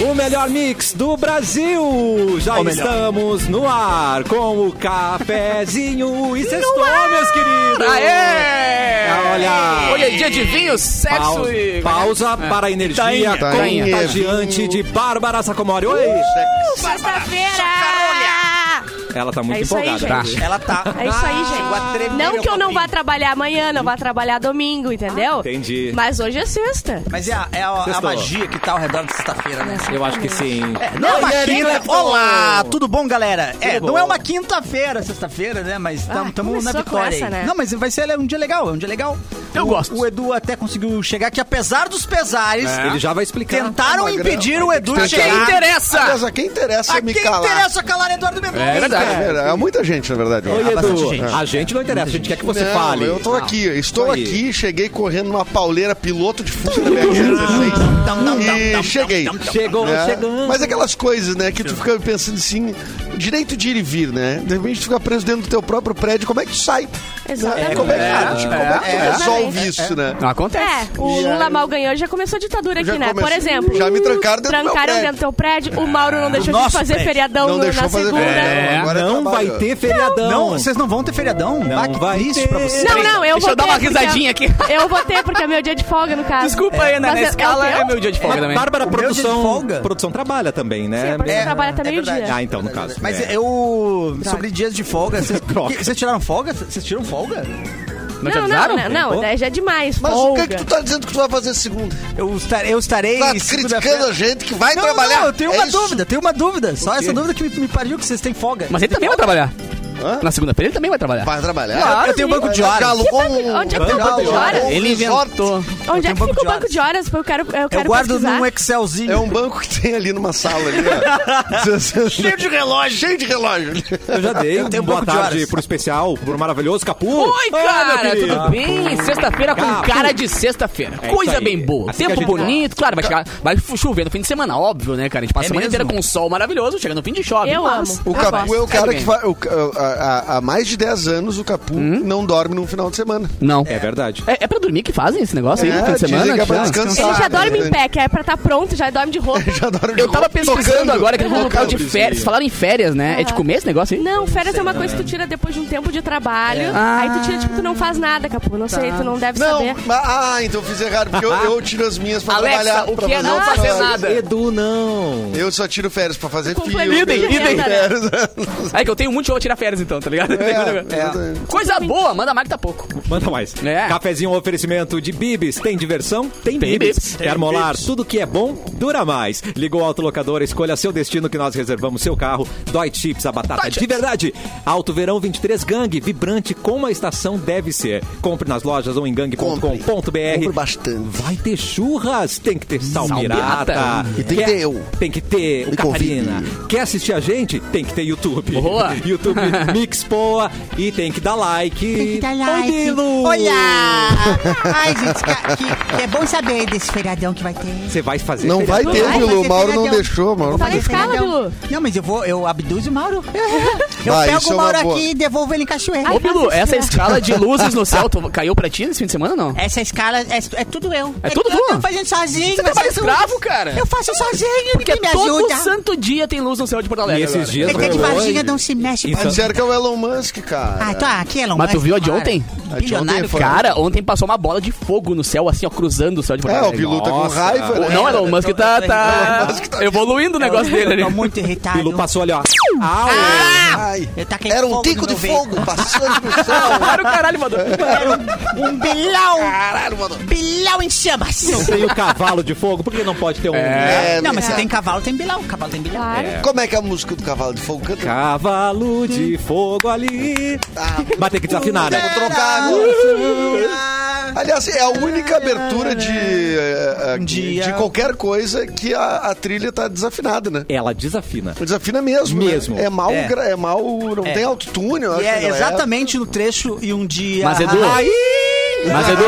O melhor mix do Brasil! Já O melhor. estamos no ar com o cafezinho e sextou, meus queridos! Aê! Olha! Hoje é dia de vinho, sexo Pausa, e... pausa para a energia Tainha. Tainha. contagiante de Bárbara Sacomori. Oi! Sexta-feira! Ela tá muito É isso aí, empolgada. gente. Ela tá. É isso aí, Chegou a gente. Não que eu não vá trabalhar amanhã, não vá trabalhar domingo, entendeu? Entendi. Mas hoje é sexta. Mas é a, é a- a magia que tá ao redor da sexta-feira, né? Eu acho que sim. Não é uma quinta... Olá, tudo bom, galera? é, Tudo não bom. é uma quinta-feira, sexta-feira, né? Mas Ah, estamos na começou com vitória essa, aí. né? Não, mas vai ser um dia legal, é um dia legal. Eu O- gosto. O Edu até conseguiu chegar aqui, apesar dos pesares. Ele já vai explicar. Tentaram impedir grana. o Edu de que Quem chegar. interessa? Aliás, a quem interessa A me quem calar. interessa calar Eduardo Mendonça? É verdade. É, é muita gente, na verdade. Oi, Edu. gente. A gente não interessa, a gente quer que você Não, fale. Eu tô aqui, estou aqui, cheguei correndo numa pauleira piloto de fuga da minha 16 e cheguei. Chegou, né? chegando. Mas aquelas coisas, né, que tu fica pensando assim, direito de ir e vir, né? De repente tu fica preso dentro do teu próprio prédio, como é que tu sai? Exatamente. Como é que, como é que tu é, resolve é, isso, né? Não acontece. É, o Lula mal ganhou, já começou a ditadura aqui, Já né? Por exemplo, Já me trancaram dentro do meu trancaram prédio. dentro do teu prédio, o Mauro não deixou de nosso fazer prédio. feriadão Não no- deixou na fazer segunda. feriadão. Agora é não vai ter feriadão. Não, vocês não vão ter feriadão? Não Ah, que vai triste ter. pra vocês. Não, não, eu Deixa vou eu dar uma risadinha aqui. Eu vou ter, porque é meu dia de folga, no caso. Desculpa aí, né? Mas Na é- escala é é meu dia de folga também. Bárbara, dia de produção, folga? produção trabalha também, né? Sim, a produção trabalha até é meio-dia. verdade. Ah, então, no caso. Mas é. eu. Sobre dias de folga, vocês, tiraram folga? Vocês tiram folga? Não te Não, não, avisaram? não, não, daí já é demais. Mas folga. o que, que tu tá dizendo que tu vai fazer segunda? Eu, estar, eu estarei. Tá criticando a gente que vai Não, trabalhar? não, eu tenho É uma isso? dúvida, tenho uma dúvida. Só essa dúvida que me, me pariu que vocês têm folga. Mas ele também vai trabalhar. Hã? Na segunda-feira ele também vai trabalhar. Vai trabalhar? Claro, eu tenho banco de horas. Um... Onde é que tá o já banco de horas? Ele inventou. Onde é que fica o banco de horas? Eu quero, eu quero Eu guardo pesquisar. num Excelzinho. É um banco que tem ali numa sala ali. Cheio de relógio. Cheio de relógio. Eu já dei Eu tenho um boa um tarde horas. pro especial, pro maravilhoso Capu. Oi, cara, querido. tudo bem? Sexta-feira com cara de sexta-feira. É Coisa bem boa. Assim Tempo gente bonito. Claro, vai, chegar, vai chover no fim de semana, óbvio, né, cara? A gente passa É a semana mesmo? inteira com um sol maravilhoso, chega no fim de chove. Eu amo. O Capu é o cara que faz. A- Há mais de 10 anos o Capu não dorme num final de semana. Não. É verdade. É, é pra dormir que fazem esse negócio aí no É, fim de semana? que é pra descansar. Ele já dorme em né? pé, que é pra estar pronto, já dorme de roupa. Já dorme de Eu tava pesquisando tocando, agora que eles vão voltar de férias. Vocês falaram em férias, né? É de comer esse negócio aí? Não, férias é uma coisa que tu tira depois de um tempo de trabalho. Ah. Aí tu tira, tipo, tu não faz nada, Capu. Não sei, tu não deve Não, saber. mas- ah, então eu fiz errado, porque eu, eu tiro as minhas pra Alexa, trabalhar. o que é não fazer nada? Edu, não. Eu só tiro férias pra fazer. Complemento Idem, de idem. né? É que eu tenho muito show a tirar férias então, tá ligado? É, Coisa boa, manda mais que tá pouco. Manda mais. É. Cafezinho um oferecimento de Bibis. Tem diversão? Tem, Tem Bibis. Quer molar? Tudo que é bom, dura mais. Ligou o autolocador, escolha seu destino que nós reservamos seu carro. Dói Chips, a batata Dói de Chips. verdade. Alto Verão 23 Gang, vibrante como a estação deve ser. Compre nas lojas ou em Compre gang.com.br. bastante. Vai ter churras, tem que ter sal, Sal pirata. pirata. E tem que Quer- ter eu. Tem que ter o Me Catarina. convide. Quer assistir a gente? Tem que ter YouTube. Boa. YouTube Mix Poa e tem que dar like. Tem que dar like. Oi, Bilu. Olá! Ai, gente, que, que- é bom saber desse feriadão que vai ter. Você vai fazer Não vai feriadão? ter, Vai Bilu. fazer O Mauro não feriadão. deixou, Mauro. Tá na escala. Bilu. Não, mas eu vou, eu abduzo o Mauro. Eu Vai, pego é o uma Mauro boa. aqui e devolvo ele em cachoeira. Ô, Bilu, essa escala de luzes no céu tu- caiu pra ti nesse fim de semana ou não? Essa escala é, é tudo eu. É tudo tu? Eu tô fazendo sozinho. Você trabalha faço- escravo, cara. Eu faço sozinho, Porque ninguém me todo ajuda. santo dia tem luz no céu de Porto Alegre. E esses agora. dias É que de rolou Varginha não se mexe. Que é o Elon Musk, cara. Ah, tá, aqui Elon Mas tu viu a de para. ontem? A de Bilionário, ontem foi- Cara, ontem passou uma bola de fogo no céu, assim, ó, cruzando o céu de Porto É, o Alegre. Bilu tá com Nossa. raiva, O- né? Não, Elon Musk tá, tá Elon Musk tá- evoluindo o negócio dele ali. Eu tô muito irritado. Bilu passou ali, ó. Au! Ai, Eu taquei era um fogo tico no de meu fogo passando no céu. Para o caralho, mano. Um bilhão. Caralho, mano. Bilhão em chamas. Tem o cavalo de fogo, por que não pode ter um... É, Não, mas é. se tem cavalo, tem bilhão. Cavalo tem bilhão. Claro. Como é que é a música do Cavalo de Fogo canta? Cavalo de fogo ali. Ah, Mas tem que desafinar, né? trocar. Aliás, é a única abertura de, eh, eh, dia. de qualquer coisa que a, a trilha tá desafinada, né? Ela desafina. Desafina mesmo. né? Mesmo. É mal, É. é mal, não É. tem autotune, eu acho. é é exatamente no trecho e um dia. Mas, Edu, Aí! Mas, Edu,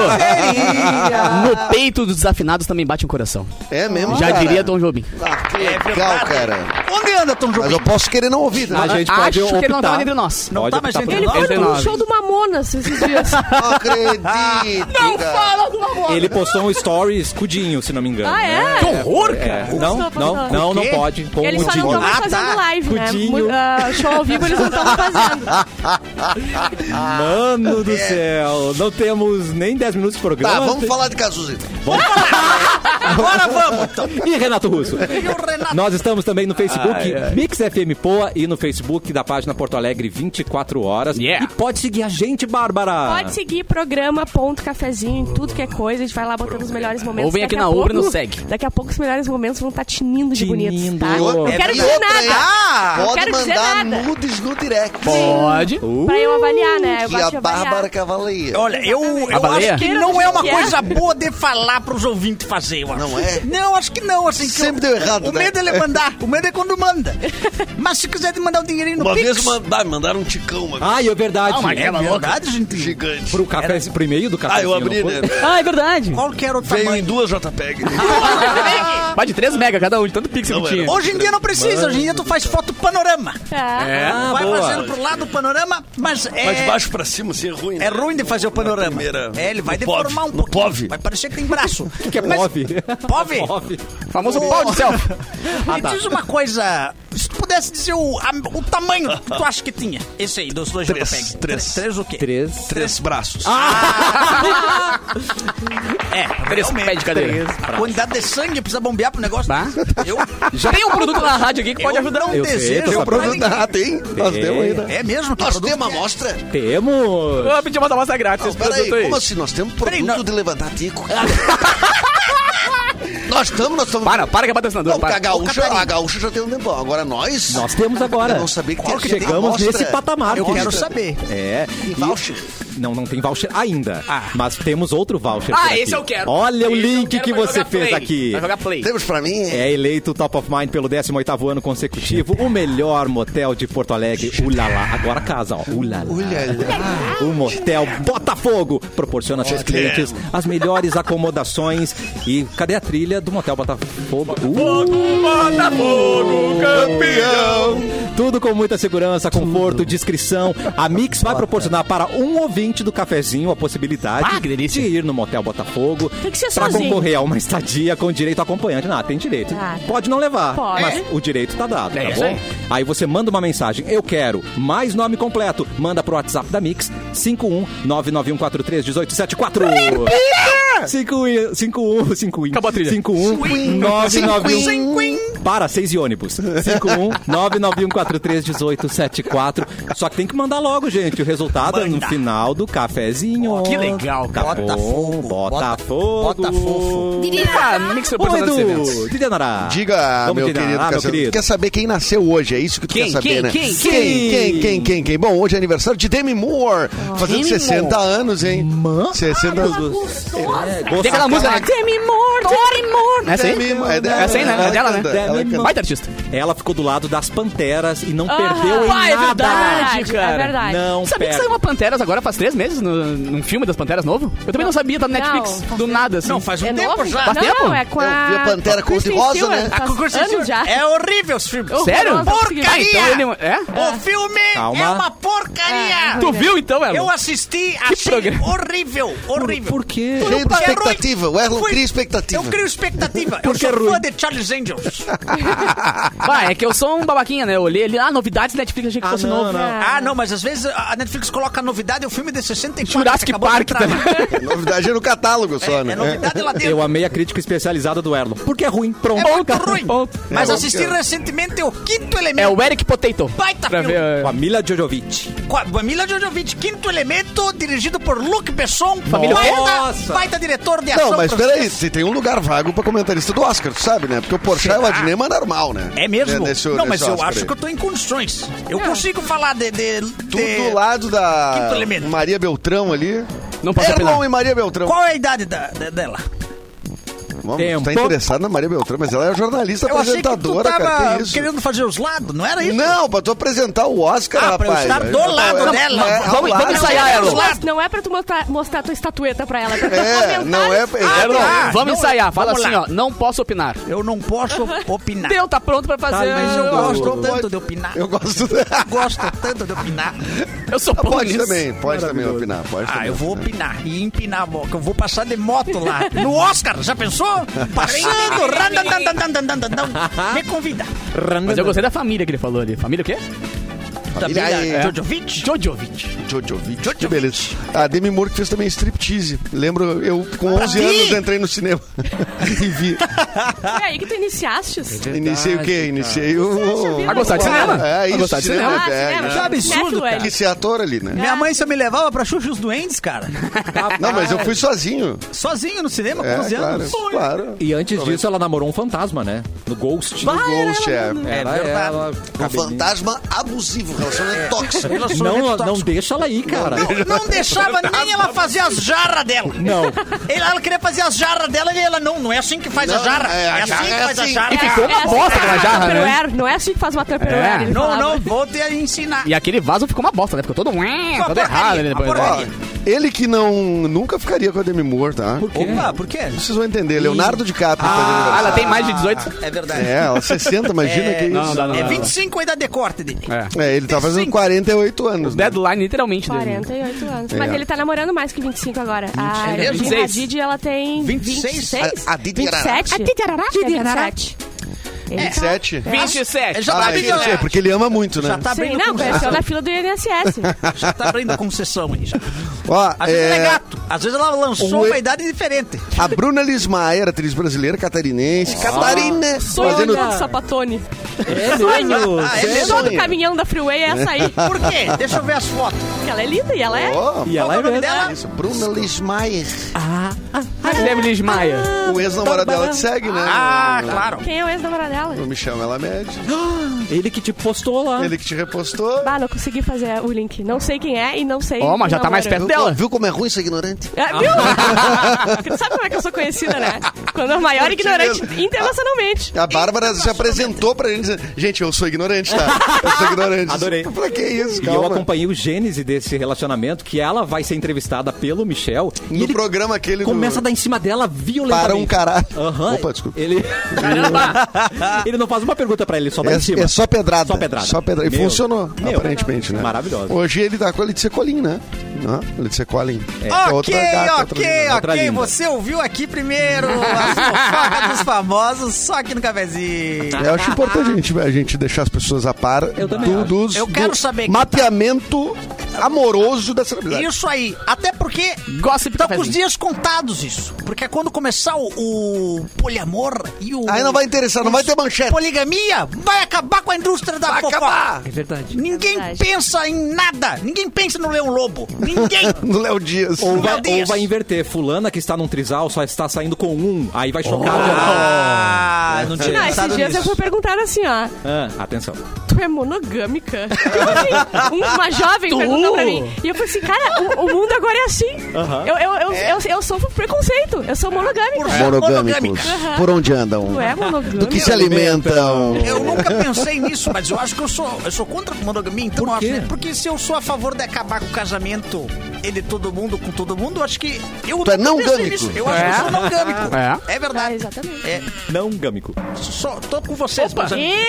no peito dos desafinados também bate um coração. É mesmo, Já cara? diria Tom Jobim. Ah, Que legal, cara. Onde anda, Tom Mas Jobim? eu posso querer não ouvir, né? A gente pode Acho que ele não optar. tava entre nós. Não Pode tá mais optar entre por- Ele foi Entre no nós. show do Mamonas esses dias. Não acredito. Não fala do amor. Ele postou um stories com o Dinho, se não me engano. Ah, é? Que horror, É, cara. não, não, não, não pode. Com Eles o só não estão mais Ah, fazendo tá. live, né? Ah, show ao vivo eles não estão fazendo. Mano do céu, não temos nem 10 minutos de programa. Tá, vamos falar de Cazuza. então. Agora vamos. E Renato Russo? E o Renato? Nós estamos também no Facebook Ai, ai. Mix FM Poa e no Facebook da página Porto Alegre 24 horas. Yeah. E pode seguir a gente, Bárbara. Pode seguir programa ponto cafezinho em tudo que é coisa. A gente vai lá botando os melhores momentos. Ou vem aqui na Uber e nos segue. Daqui a pouco os melhores momentos vão estar tinindo de bonitos, tá? E Não quero e dizer nada. Ah, Não Pode quero dizer mandar nada. nudes no direct. Pode. Uh, Pra eu avaliar, né? Eu Que gosto a. Bárbara Cavaleia. Olha, eu, eu acho que não é uma é? coisa boa de falar pros ouvintes fazer, eu acho. Não é? Não, acho que não, assim. que Sempre eu- deu errado, O né? medo é ele mandar. O medo é quando manda. Mas se quiser de mandar um dinheirinho no Uma Pix... vez manda- mandaram um ticão, uma Ai, é verdade. Ah, uma É louca. verdade, gente? gigante. Pro, café, pro e-mail do café. Ah, eu abri, né? Ah, é verdade. Qual que era o Veio em tamanho? duas JPEG. Vai de 3 mega cada um, de tanto pixel Não, que tinha. Hoje em dia não precisa, hoje em dia tu faz foto panorama. É. Ah, Vai boa. fazendo pro lado o panorama, mas é... Mas de baixo pra cima, assim, é ruim. É ruim de fazer o panorama. primeira- É, ele vai no POV, deformar um no pouquinho. POV. Vai parecer que tem braço. O que é Mas- POV? POV? POV. Famoso pau de selfie. Me diz uma coisa, se tu pudesse dizer o, a- o tamanho que tu acha que tinha, esse aí, dos dois Três, JPEG. três. Três o quê? Três. Três braços. É, Três pés de cadeira. A quantidade de sangue precisa bombear pro negócio. Tá. Eu, Já tem um produto na rádio aqui que pode eu ajudar. não Eu sei, desejo tô pra sabendo. ninguém. Ah, tem. Nós É. temos ainda. É mesmo? Tem Nós produto temos uma amostra. Temos. Eu vou pedir uma amostra grátis Não, peraí, produto aí. como assim? Nós temos produto de levantar tico. nós estamos, nós estamos... Para, para que é patrocinador. Não, porque a para. gaúcha, a gaúcha já tem um tempão. Agora nós... Nós temos agora. Eu não sabia que tinha- Chegamos nesse patamar. Eu quero saber. É. E- voucher? Não, não tem voucher ainda. Mas temos outro voucher. Ah, por aqui. esse eu quero. Olha o Esse eu link que você fez play. aqui. Vai jogar play. Temos pra mim... É eleito Top of Mind pelo 18º ano consecutivo, o melhor motel de Porto Alegre. Ulala, agora casa, ó. Ulala. O motel Botafogo proporciona a seus clientes as melhores acomodações. E cadê a trilha do motel Botafogo? Uh, Botafogo, campeão. tudo com muita segurança, conforto, discrição. A Mix vai proporcionar para um ouvinte do cafezinho a possibilidade Ah, de ir no motel Botafogo para concorrer a uma estadia com direito acompanhante. Não, tem direito. Ah, Pode não levar, Pode. mas o direito tá dado, É tá bom? aí. Aí você manda uma mensagem, eu quero mais nome completo. Manda pro WhatsApp da Mix, 51991431874. 51 51 51 Acabou a trilha. 51 991 Para, seis e ônibus. 51 991431874. Só que tem que mandar logo, gente. O resultado é no Manda. Do cafezinho. Que legal, cara. Botafogo. Bota fogo. Bota Ah, evento. Edu. Diria Nará. Diga, Vamos, meu querido, Nará, meu querido. Quer saber quem nasceu hoje? É isso que tu Quem? quer saber, Quem? né? Quem? Quem? Quem? Quem? Quem? Quem? Quem? Bom, hoje é aniversário de Demi Moore. fazendo Demi 60 anos, hein? 60 anos. É, Tem gosto- aquela música, né? Demi Moore, Demi Moore. Essa aí? Moore, é dela, Essa aí, né? ela É dela, né? canta, ela Demi canta. Baita artista. Ela ficou do lado das Panteras e não Aham. perdeu em Ah, é nada. verdade. É cara. verdade. Não Sabia que perde. saiu uma Panteras agora faz três meses no, num filme das Panteras novo? Eu também não sabia, tá no Não, Netflix. faz do nada, assim. Não, faz um É tempo novo? já. Faz não, tempo? não, é com Eu a... vi a Pantera Kristen cor-de-rosa, Stewart, né? faz A anos Stewart. já. É horrível os filmes. Sério? Horrorosa, Porcaria! Ah, então ele... É? O filme Calma. é uma porcaria! Tu viu então, Erlon? Eu assisti, achei programa? horrível, horrível. Por quê? Cheio de é expectativa. O Erlon cria expectativa. Eu crio expectativa. Eu Porque sou é ruim. fã de Charles Angels. Bah, é que eu sou um babaquinha, né? Eu olhei ali, ah, novidades Netflix, achei que Ah, fosse não, novo. não. Ah, não, mas às vezes a Netflix coloca a novidade, é o filme de 64. Jurassic que acabou de Park também. né? Novidade é no catálogo só, É, né? é novidade lá dentro. Eu amei a crítica especializada do Erlon. Porque é ruim. Pronto. É muito ruim. Ponto. Mas É, assisti eu- recentemente o Quinto É Elemento. o Eric Potato. Baita Pra filme. ver... Com a Mila Jojovic. Com a Mila Jojovic, Quinto Elemento, dirigido por Luc Besson. Família baita, Nossa. baita diretor de ação Não, mas peraí, se tem um lugar vago pra comentarista do Oscar, tu sabe, né? Porque o Porchat e o? Adnema é normal, né? É mesmo? Nesse- não, mas nesse eu Oscar acho aí. que eu tô em condições. Eu consigo falar de... de, Tu de- do lado da Quinto Elemento. Maria Beltrão ali. Não posso Erlon e Maria Beltrão. Qual é a idade da- da- dela? Vamos, Tempo. tá interessado na Maria Beltrão, mas ela é jornalista Eu achei que tu apresentadora, cara. tava Que isso? querendo fazer os lados, não era isso? Não, pra tu apresentar o Oscar, Ah, pra eu rapaz. estar do lado dela. É, ao Vamos- lado. vamos ensaiar, Erlon. mas não é pra tu mostrar, mostrar tua estatueta pra ela. É pra É, não é... Ah, Erlon, tá. vamos Não, ensaiar. Fala vamos assim, lá. ó. Não posso opinar. Eu não posso opinar. Deu, tá pronto pra fazer. Mas eu eu, gosto tanto de opinar. Eu gosto... Gosto tanto de opinar. eu sou bom Pode também, pode também opinar. Pode Ah, também eu vou opinar. opinar e empinar a boca. Eu vou passar de moto lá. No Oscar, já pensou? Passando. randandandandandandandan. Me convida. Mas eu gostei da família que ele falou ali. Família o quê? Família Família é- Jojovic. Jojovic. Jojovic. Que beleza. A Demi Moore que fez também striptease. Lembro, eu com 11 ti? anos entrei no cinema e vi. É aí que tu iniciaste. Iniciei o quê? Iniciei o... Vai gostar de cinema? É, isso, gostar de cinema? Ah, é, cinema. é. Que absurdo, cara. Que ser ator ali, né? Minha mãe só me levava pra Xuxa e os Duendes, cara. Não, mas eu fui sozinho. Sozinho no cinema com É, 11 claro, anos. claro. E antes disso, ela namorou um fantasma, né? No Ghost. No Ghost, é. É verdade. ela, Um fantasma abusivo, relacionamento tóxico. Não, não deixa ela aí, cara. Não, não deixava nem ela fazer as jarras dela. Não. Ela, ela queria fazer as jarras dela e ela, não, não é assim que faz a Não, jarra. é, É, a assim que é faz a assim. jarra. E ficou uma bosta é aquela a jarra, né? Não é assim que faz uma Tupperware. Não, não, vou te ensinar. E aquele vaso ficou uma bosta, né? Ficou todo, todo errado ali uma depois. né? Ele que não nunca ficaria com a Demi Moore, tá? Opa, por quê? Vocês vão entender. Leonardo DiCaprio. Ah, ela tem mais de 18. É verdade. É, ela 60, imagina que isso. Não, não, não. É 25 aí da decorte dele. É. É, ele tá fazendo 25. 48 anos. né? Deadline, literalmente. dele. 48 anos. É. Mas ele tá namorando mais que 25 agora. A É mesmo? 26. Hadid, ela tem 26? 26? A- a Didi Arará. 27? A Didi Arará? Acho que é 27. Ele tá- 27? 27. Já Ah, tá é, abrindo, é, porque ele ama muito, né? já tá Sim, não, concessão. conheceu na fila do INSS. Já tá abrindo concessão aí já. Ó, Às vezes ela é é, gato. Às vezes ela lançou O uma idade diferente. a Bruna Lismayer, atriz brasileira, catarinense. Catarina! Sonho Fazendo... do sapatone. É mesmo? Ah, é? Todo caminhão da Freeway é essa aí. Por quê? Deixa eu ver as fotos. Porque ela é linda e ela é... Ó, E ela é é o nome dela? isso, Bruna Lismayer. Evelyn Maia. O ex-namorado dela te segue, né? Ah, claro. Quem é o ex-namorado dela? No Me Chama Ela Mede. Ele que te postou lá. Ele que te repostou. Bah, não consegui fazer o link. Não sei quem é e não sei... Ó, mas já o tá mais perto dela. Viu como é ruim ser ignorante? É, viu? Tu sabe como é que eu sou conhecida, né? Quando é o maior ignorante internacionalmente. A Bárbara se apresentou pra gente dizendo, gente, eu sou ignorante, tá? Eu sou ignorante. Adorei. Eu falei, que isso, E eu calma. acompanhei o gênese desse relacionamento, que ela vai ser entrevistada pelo Michel. E No ele programa aquele começa a do... dar em cima dela violentamente. Para um caralho. Aham. Opa, desculpa. Ele... ele não faz uma pergunta pra ele, só dá em cima. É, é só pedrada. Só pedrada. Só pedrada. E Meu, funcionou, meu, aparentemente, né? maravilhoso. Hoje ele tá com a Letícia Colim, né? Não, Letícia Colim. É. Ok, Outra gata, ok, ok. linda. Você ouviu aqui primeiro a fofoca dos famosos, só aqui no cafezinho. Eu acho importante a gente, a gente deixar as pessoas a par Eu também do, dos, Eu quero do saber quem mapeamento amoroso da celebridade. Isso aí. Até porque Gossip tá com os dias contados isso. Porque é quando começar o, o poliamor e o... Aí não vai interessar, não vai ter manchete. Poligamia vai acabar com a indústria da Vai fofoca. acabar. É verdade. Ninguém Verdade. pensa em nada. Ninguém pensa no Leão Lobo. Ninguém. No Léo Dias. Ou vai, Deus. ou vai inverter. Fulana que está num trisal só está saindo com um. Aí vai chocar. ah, não tinha Não, esses dias eu nisso. fui perguntar assim, ó. Ah, atenção. Tu é monogâmica? Um- uma jovem Tu? perguntou pra mim. E eu falei assim, cara, o, o mundo agora é assim. Aham. Eu, eu, eu, eu, eu sofro preconceito. Eu sou monogâmica. Por- Monogâmicos. monogâmica. Por onde andam? Tu é monogâmica? Do que se alimentam? Eu nunca pensei nisso, mas eu acho que eu sou, eu sou contra a monogamia, então Por eu acho, quê? né? Porque se eu sou a favor de acabar com o casamento e de todo mundo com todo mundo, eu acho que. Eu Tu é não gâmico. Eu acho que eu sou não gâmico. É. É verdade. exatamente. É, Não gâmico. só, tô com vocês, Opa. amigos.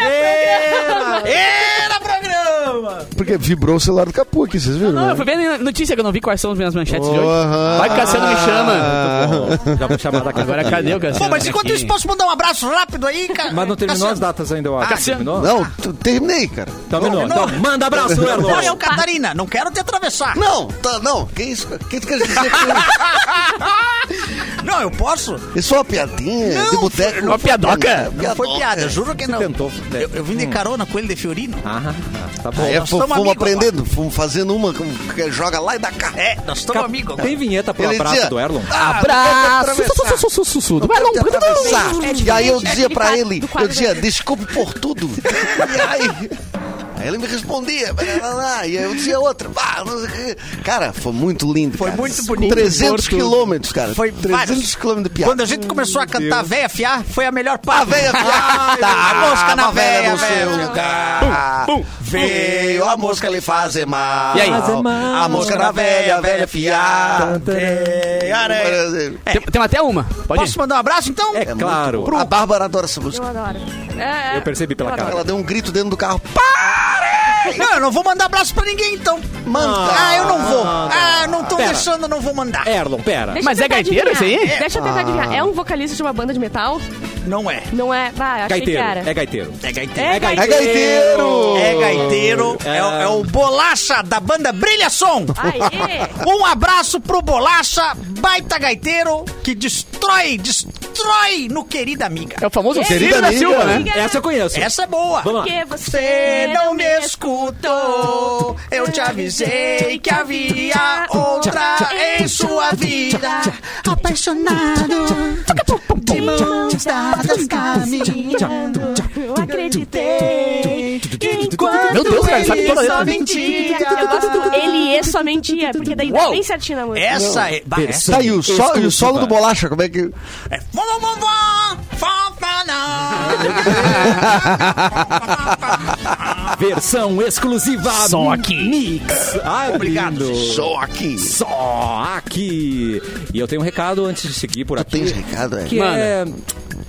Era Era programa! Porque vibrou o celular do Capu aqui, vocês viram? Não, né? eu fui ver notícia que eu não vi quais são as minhas manchetes de hoje. Vai que o Cassiano me chama. Já vou chamar daqui Agora cadê o Cassiano? Bom, mas enquanto isso, posso mandar um abraço rápido aí, cara? Mas não terminou as datas ainda, eu acho. Cassiano. Terminou? Não, tu- terminei, cara. Terminou. Não, Então, manda abraço, Não, Erlon. eu, Catarina, não quero te atravessar. Não, tá, não. Que isso? O que tu quer dizer com Não, eu posso? isso? é uma piadinha Não, de boteco. Uma piadoca. Não foi piada, juro que não. tentou, né? Eu, eu vim de carona com ele de Fiorino. Ah, tá bom. Aí é, Nós fomos aprendendo, fomos fazendo uma que joga lá e dá cá. É, nós estamos amigos agora. Tem vinheta pro Ele abraço dizia, do Erlon? Ah, Abraço. não Não do Erlon. É E aí eu diferente, dizia é pra ele, eu dizia, desculpe por tudo. E aí, Aí ele me respondia, blá, blá, blá, e aí eu dizia outra. Bah, cara, foi muito lindo. Foi cara. muito bonito. 300 quilômetros, cara. Foi 300 vários. quilômetros de piada. Quando a gente começou a cantar Véia Fiar, foi a melhor parte. A véia fiada, Tá, a mosca na véia véia, no véia. seu lugar. Veio a mosca lhe fazer mal. E aí? A mosca na véia, a véia fiada. Tem, tem até uma. Pode Posso ir. mandar um abraço, então? É claro. A Bárbara adora essa música. Eu adoro. É, é. Eu percebi pela Eu cara. adoro. Ela deu um grito dentro do carro. Não, eu não vou mandar abraço pra ninguém, então. Manda. Ah, eu não vou. Ah, não tô Pera. deixando, eu não vou mandar. Erlon, pera. Deixa Mas é gaiteiro esse aí? Deixa eu tentar adivinhar. É um vocalista de uma banda de metal? Não é. Não é? Ah, eu achei que Gaiteiro. era. É gaiteiro. É gaiteiro. É É gaiteiro. É gaiteiro, é, É. é o Bolacha da banda Brilha Som. Aê! Um abraço pro Bolacha, baita gaiteiro, que destrói, destrói no Querida Amiga. É o famoso Querida Círio da amiga. Silva, né? Essa eu conheço. Essa é boa. Vamos lá. Porque você Você não me escutou, eu te avisei que havia outra em sua vida. Apaixonado, de mãos dadas caminhando. Eu acreditei. Enquanto Meu Deus, cara, ele sabe toda a só mentia. Eu gosto do ele é só mentia, porque daí dá Uou. bem certinho na música. Essa é. Bah, essa Tá, e o, so- e o solo do bolacha, como é que. é. Vó, vó, vó, vó, vó, vó, não. Versão exclusiva. Só aqui. Mix. Ai, Obrigado. Só aqui. Só aqui. E eu tenho um recado antes de seguir por aqui. Tens recado, é? Que é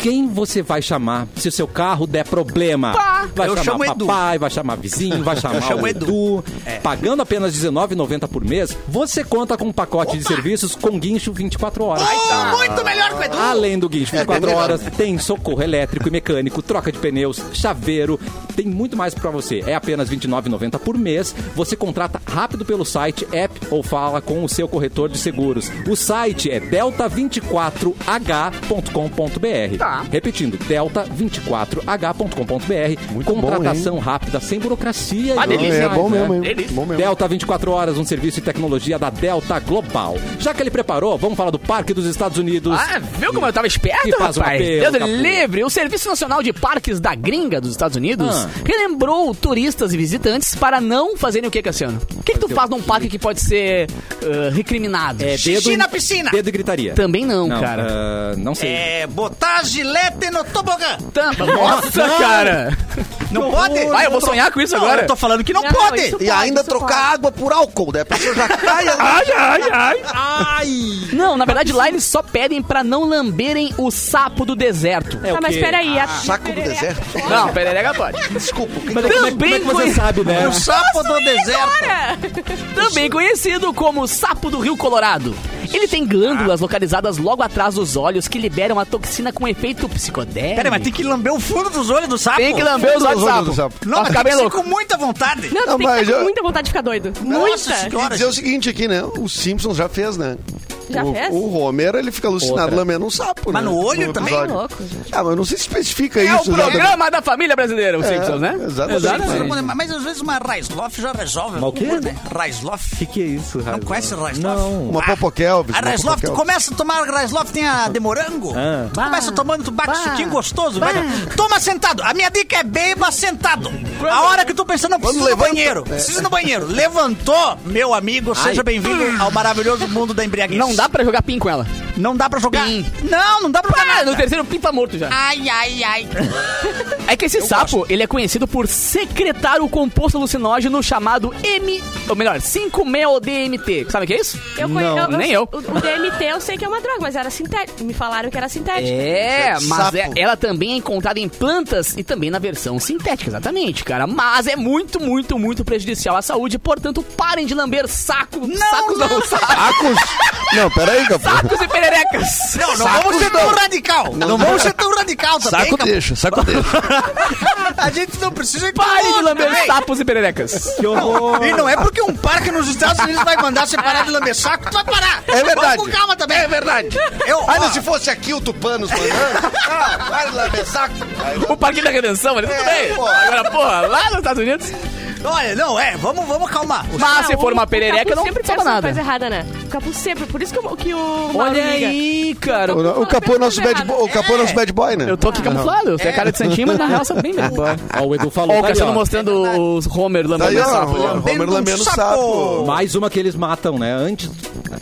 quem você vai chamar se o seu carro der problema? Vai Eu chamar chamo Edu. papai, vai chamar vizinho, vai chamar chamo o Edu. Edu. Pagando apenas R$19,90 por mês, você conta com um pacote de serviços com guincho 24 horas. Oh, muito melhor que o Edu. Além do guincho 24 bem melhor. horas, tem socorro elétrico e mecânico, troca de pneus, chaveiro, tem muito mais pra você. É apenas R$ 29,90 por mês. Você contrata rápido pelo site, app ou fala com o seu corretor de seguros. O site é delta24h.com.br. Tá. Repetindo, delta24h.com.br. Contratação rápida, sem burocracia. Ah, e delícia. É bom né? mesmo, hein? Delícia. Bom mesmo. Delta 24 horas, um serviço de tecnologia da Delta Global. Já que ele preparou, vamos falar do Parque dos Estados Unidos. Ah, viu como eu tava esperto, Que faz um rapaz? apelo, Deus Capu. livre. O Serviço Nacional de Parques da Gringa dos Estados Unidos Ah. relembrou turistas e visitantes para não fazerem o que, Cassiano? O que, que tu faz num parque que pode ser ah, recriminado? É Xixi dedo, na piscina. Dedo e gritaria. Também não, cara. ah, não sei. É botar gilete no tobogã. Nossa, cara! Não pode? Vai, eu vou sonhar com isso Não, agora. eu tô falando que não, Não, pode. isso E ainda trocar pode. água por álcool, né? A pessoa já cai ali. Ai, ai, ai. Ai! Não, na verdade lá eles só pedem pra não lamberem o sapo do deserto. É o Tá, mas quê? peraí. a- Saco do deserto. Não, perereca pode. Desculpa. o que Mas que- como é, como é que você Também sabe, né? O sapo do deserto. Também conhecido como sapo do Rio Colorado. Ele tem glândulas localizadas logo atrás dos olhos que liberam a toxina com efeito psicodélico. Pera, mas tem que lamber o fundo dos olhos do sapo. Tem que lamber os olhos do sapo. do sapo. Não, Pra mas tem com muita vontade. Não, Não, tem que mas estar com eu- muita vontade de ficar doido. Nossa Muita. senhora. dizer o seguinte aqui, né? O Simpsons já fez, né? Já o, fez? o Homer, ele fica alucinado Outra. lambendo um sapo, Mas né? no olho também? episódio. Louco, gente. Ah, mas não se especifica É o isso. já. programa da família brasileira, o Simpsons, né? exatamente. Mas, mas às vezes uma Raisloff já resolve. Mas o quê? Né? Raisloff. O que, que é isso, Não Rafa? conhece Raisloff? Não. Uma Popokelvis. A uma Raisloff, tu começa a tomar Raisloff, tem a de morango. Ah. Começa tomando, tu bate Bah. suquinho gostoso. vai. Toma sentado. A minha dica é beba sentado. A hora que tu pensando, não, preciso no banheiro. Preciso no banheiro. Levantou, meu amigo, seja bem-vindo ao maravilhoso mundo da embriaguez. Não dá pra jogar pin com ela. Não dá pra jogar? Pim. Não, não dá pra jogar Ah, nada. no terceiro pin tá morto já. Ai, ai, ai. É que esse sapo, ele é conhecido por secretar o composto alucinógeno chamado M... Ou melhor, 5-MeO-DMT. Sabe o que é isso? Eu conhe- Não, nem eu. O, o DMT eu sei que é uma droga, mas era sintético. Me falaram que era sintético. É, mas é- ela também é encontrada em plantas e também na versão sintética, exatamente, cara. Mas é muito, muito, muito prejudicial à saúde, portanto, parem de lamber saco, sacos não, sacos, Sacos? Não, peraí, capô. sacos e pererecas. Não, não vamos ser tão radical. Não, vamos ser tão radical também. Saco Capu. deixa, saco deixa. A gente não precisa ir pra Parem de lamber também. sapos e pererecas. Que horror! E não é porque um parque nos Estados Unidos vai mandar você parar de lamber saco, tu vai parar. É verdade. Vamos com calma também. É verdade. Eu, Ai, ó, mas se fosse aqui o Tupanos mandando, ah, vai lá ver saco. O Parque da Redenção, mas tudo É, bem. pô. Agora, porra, lá nos Estados Unidos. olha, não, é, vamos, vamos calmar. Mas se Ah, for o- uma perereca, não sempre uma nada. coisa errada, né? Capu sempre. Por isso que o, que o Mauro Olha liga. aí, cara. O, o Capô é nosso bad boy, o Capô é nosso bad boy, né? Eu tô aqui camuflado. Eu tenho a cara de santinho, mas na real sou bem bad boy. Ó, o Edu falou. Ó, o tá ali, Cassiano ó. mostrando os Homer Tá lambendo aí, ó, sapo. ali, ó. o Homer Lambendo lambendo sapo. sapo. Mais uma que eles matam, né? Antes.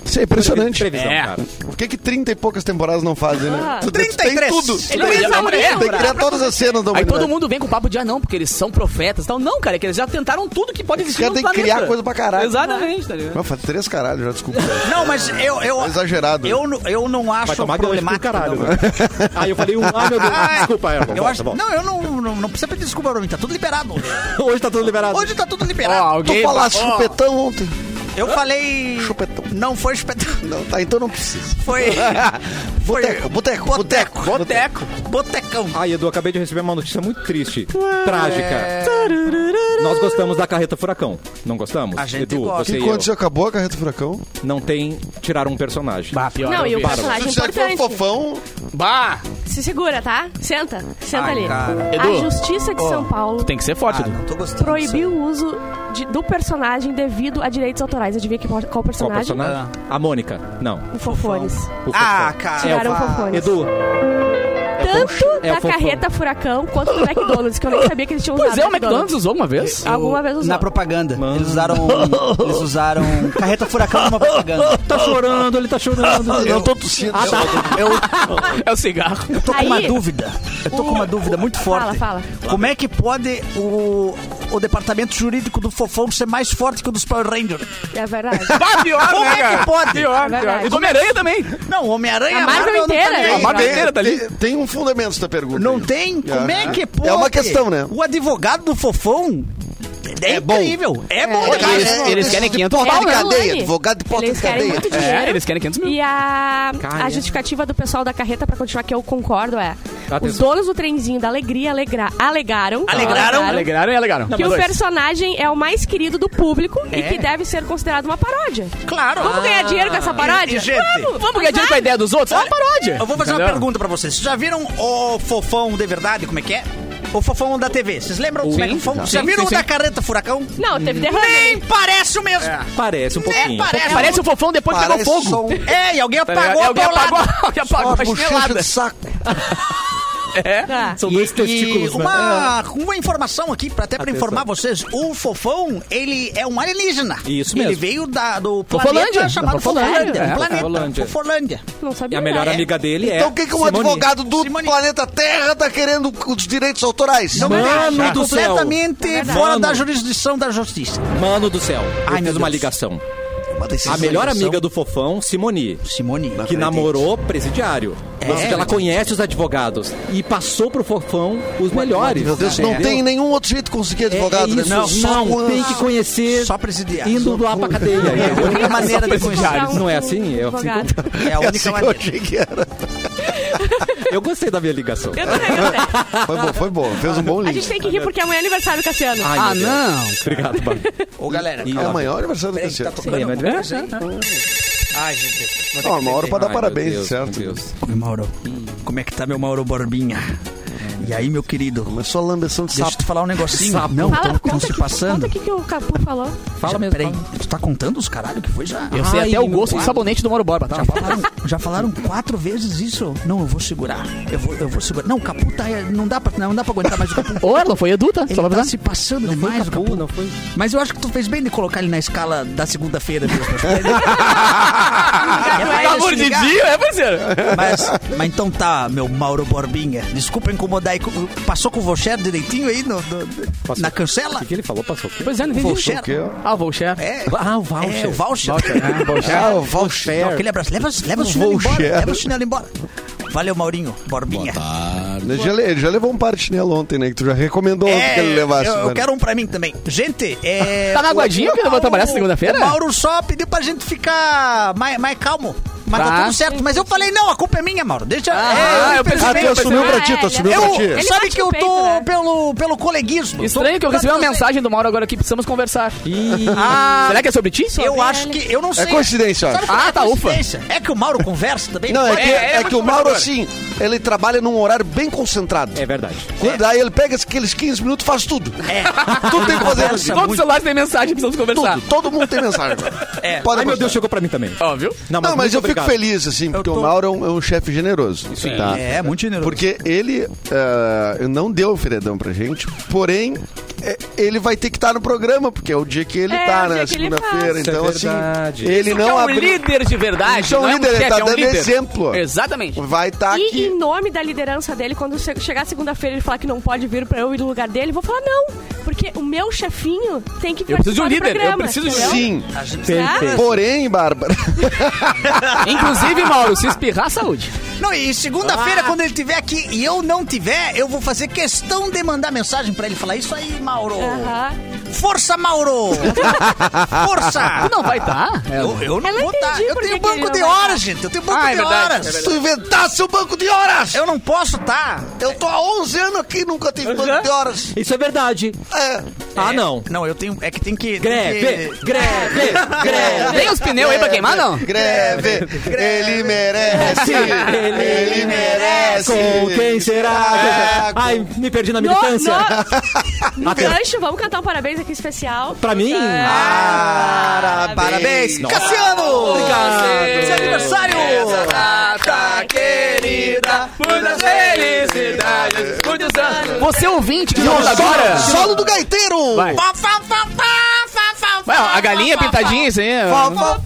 Isso é impressionante. Previsão, É. cara. Por que que 30 e poucas temporadas não fazem, né? Ah. Tu- tu- Tem 33. tudo. Ele Ele não é exauriram, uma Tem que criar todas as cenas da Aí humanidade. todo mundo vem com o papo de, ah, não, porque eles são profetas e tal. Não, cara, é que eles já tentaram tudo que pode existir caras no têm que planeta. criar coisa pra caralho. Exatamente, tá ligado? Faz três caralho, já desculpa. Não, mas eu. eu É exagerado. Eu, não- eu não acho problemático. caralho, não. né? Aí eu falei, um, ah, meu Deus. Desculpa, Erlon. Eu acho, volta. não, eu não, não, não precisa pedir desculpa pra mim, tá tudo liberado. Hoje tá tudo liberado. Hoje tá tudo liberado. Tu alguém... falaste Ó, chupetão ontem. Eu falei. Chupetão. Não foi chupetão. Não, tá, então não precisa. Foi. foi. Boteco, boteco, Boteco. Boteco. Botecão. Ai, Edu, acabei de receber uma notícia muito triste. Trágica. Nós gostamos da carreta Furacão. Não gostamos? A gente Edu, gosta. você e quando você acabou a carreta furacão? Não tem. Tiraram um personagem. Bah, pior. Não, e o personagem Se você for importante. fofão, Bah! Se segura, tá? Senta. Senta Ai, ali. cara. A Edu. Justiça de São Paulo Tu tem que ser forte, Ah, Edu. não tô gostando. proibiu o uso de- do personagem devido a direitos autorais. Adivinha que, qual Qual personagem? personagem? A Mônica. Não. O Fofones. O Ah, cara. Tiraram o vai. Fofones. Edu. Tanto é o da carreta Furacão quanto do McDonald's, que eu nem sabia que eles tinham usado. Pois é, o McDonald's usou uma vez. Alguma vez usou. Na propaganda. Mano. Eles usaram. Eles usaram carreta furacão numa propaganda. Tá chorando, ele tá chorando. eu tô tossindo. Ah, tá. É o cigarro. Eu tô com Aí- uma dúvida. Eu tô com uma dúvida muito forte. Fala, fala. Como é que pode o, o departamento jurídico do Fofão ser mais forte que o dos Power Rangers? É verdade. Bah, pior, Como né, é que pode? Pior, É pior. E do Homem-Aranha também. Não, Homem-Aranha. A Marvel não inteira. tá aí. A Marvel Tem- inteira tá ali. tem- Tem um fundamento essa pergunta. Não aí. tem? Como é que pode? É uma questão, né? O advogado do Fofão é, É bom. incrível. É bom. É. Eles- eles querem de 500 porta pau, de cadeia, advogado de porta Eles de querem cadeia. muito dinheiro. É, eles querem 500 mil. E a, a justificativa do pessoal da carreta, pra continuar, que eu concordo, é... Os Atenção. donos do trenzinho da Alegria alegra, alegaram... Alegraram? Alegraram e alegaram. Que o personagem é o mais querido do público e É. que deve ser considerado uma paródia. Claro. Vamos ganhar dinheiro com essa paródia? E, gente, Vamos! Vamos ganhar dinheiro com a ideia dos outros? É uma paródia. Eu vou fazer uma Entendeu? pergunta pra vocês. Vocês já viram o Fofão de verdade? Como é que é? O Fofão da TV. Vocês lembram como é é Fofão? Sim, Já viram o da carreta furacão? Não, teve derrame. Nem parece o mesmo. Parece um pouquinho. parece. Parece o fofão depois pegou fogo. um- É, e alguém Tá apagou É, alguém apagou, alguém apagou a chinelada. de saco. É. Tá. São E, dois e testículos, né? uma, uma informação aqui, pra, até pra Atenção. informar vocês. O Fofão, ele é um alienígena. Isso Ele mesmo. veio da, do Fofolândia. planeta chamado Da Fofolândia, Fofolândia. é, um planeta, Fofolândia. Fofolândia. Não sabia. E a melhor amiga dele é. Então o que, que um Simone. advogado do Simone. planeta Terra tá querendo os direitos autorais? Não Mano é do céu. completamente É verdade. fora Mano. da jurisdição da justiça. Mano do céu. Eu Ai, fiz uma ligação. A melhor amiga do Fofão, Simoni. Simone. Que namorou presidiário. Que ela conhece os advogados. E passou pro Fofão os melhores. Meu Deus, não Entendeu? tem nenhum outro jeito de conseguir É, advogado, é né? Não, Só Não, com- tem que conhecer Só presidiário. indo lá pra cadeia. entendeu? a única maneira de presidiários. Não é assim? É assim. É a É única que eu maneira. achei que era. Eu gostei da minha ligação. Eu também gostei. Foi bom, foi bom. Fez um bom A link. gente tem que rir porque amanhã é aniversário do Cassiano. Ai, Ah, não. Obrigado, mano. Ô, galera. E É amanhã é o aniversário do que tá Cassiano. tocando é aí? Ai, gente. Ó, uma hora pra dar Ai, parabéns, Deus, certo? meu Deus. Oi, Mauro. Como é que tá meu Mauro Borbinha? E aí, meu querido? Começou a lambeção de Deixa eu sapo. te falar um negocinho. Sapo. Não, Fala, estão conta se que- passando. Conta o que, que o Capu falou. Fala Já- mesmo. Peraí, fala. tu tá contando os caralho que foi já? Eu sei Ai, até o gosto do sabonete do Mauro Borba, tá? Já falaram, já falaram quatro vezes isso? Não, eu vou segurar. Eu vou, eu vou segurar. Não, o Capu tá. Não dá pra, não dá pra aguentar mais o Capu. Ô, Erlon, foi Edu, tá? Ele Só tá avisar. se passando Não foi demais, o Capu, Capu. não foi. Mas eu acho que tu fez bem de colocar ele na escala da segunda-feira É Tá se mordidinho, é, parceiro? Mas, mas então tá, meu Mauro Borbinha. Desculpa incomodar. Aí. Passou com o Vocher direitinho aí no, no- na O cancela? que, que ele falou? Passou. Pois é, não entendi. Voucher. O quê? Ah, o Voucher. É, Ah, o é, voucher. o voucher. É, Voucher. Ah, o voucher. Aquele abraço. Leva, leva o chinelo embora. Voucher. Leva o chinelo embora. Valeu, Maurinho. Borbinha. Ele já, le- ele já levou um par de chinelo ontem, né? Que tu já recomendou ontem que ele levasse. É, eu, eu mano. quero um pra mim também. Gente, é. Tá na aguadinha que eu vou trabalhar essa segunda-feira? O Mauro só pediu pra gente ficar mais, mais calmo. Mas tá. Tá. tudo certo. Mas eu falei, não, a culpa é minha, Mauro. Deixa. Ah, é, eu percebi, Ah, tu eu percebi. assumiu pra ti, tu Ah, assumiu pra ti. Ele sabe bate que eu peito, tô né? pelo, pelo coleguismo. Estranho que eu recebi uma mensagem do Mauro agora aqui, precisamos conversar. Ah, Será que é sobre ti? eu acho que. Eu não sei. coincidência, eu Sabe acho. qual é Ah, a tá, ufa. coincidência? É que o Mauro conversa também. Não, é que, É, é, é, que o mas Mauro, assim, ele trabalha num horário bem concentrado. É verdade. Quando- Daí ele pega aqueles 15 minutos e faz tudo. É. Tudo tem que fazer. Assim. Todos os muito. celulares têm mensagem, precisamos conversar. Tudo. Todo mundo tem mensagem. É. Pode Ai, meu. Deus, chegou pra mim também. Ó, viu? Não, mas muito eu obrigado. Fico feliz, assim, porque tô- o Mauro é um, é um chefe generoso. Tá? É, muito generoso. Porque ele eh, não deu o feriadão pra gente, porém, ele vai ter que estar no programa, porque é o dia que ele É, tá, o né? dia que ele Segunda-feira. Então, é verdade. assim, ele Isso que é não um líder de verdade. Isso é um não líder, ele chefe, tá é um dando líder. exemplo. Exatamente. Vai estar E aqui. em nome da liderança dele, quando che- chegar segunda-feira e ele falar que não pode vir pra eu ir no lugar dele, eu vou falar não. Porque o meu chefinho tem que Eu preciso de um participar do líder, eu programa, preciso de um entendeu? Sim. A gente- Perfeito. Porém, Bárbara, Inclusive, Mauro, se espirrar, saúde. Não, e Ah. segunda-feira, quando ele estiver aqui e eu não tiver, eu vou fazer questão de mandar mensagem pra ele falar isso aí, Mauro. Aham. Força, Mauro! Força! Tu não vai estar? Eu, eu não Eu não vou estar. entendi Eu tenho banco ele de horas, gente. Eu tenho banco Ah, é de verdade, horas. é se tu inventasse o banco de horas! Eu não posso estar. Eu tô há 11 anos aqui e nunca tive banco de horas. Isso é verdade. É. Ah, não. Não, eu tenho. É que tem que. tem Greve, que- greve, greve. Tem os pneus aí pra queimar, não? Greve, ele merece, ele merece. Com quem será? É, Ai, me perdi na No, militância. no, no gancho, vamos cantar um parabéns aqui especial. Pra mim? Parabéns. Parabéns, Nossa. Cassiano! Obrigado. Seu aniversário! data querida, muitas felicidades, muitos anos. Você ouvinte que o ouvindo solo, agora. solo do gaiteiro. Vai. Vai, a galinha pintadinha, isso aí. Fá, fá,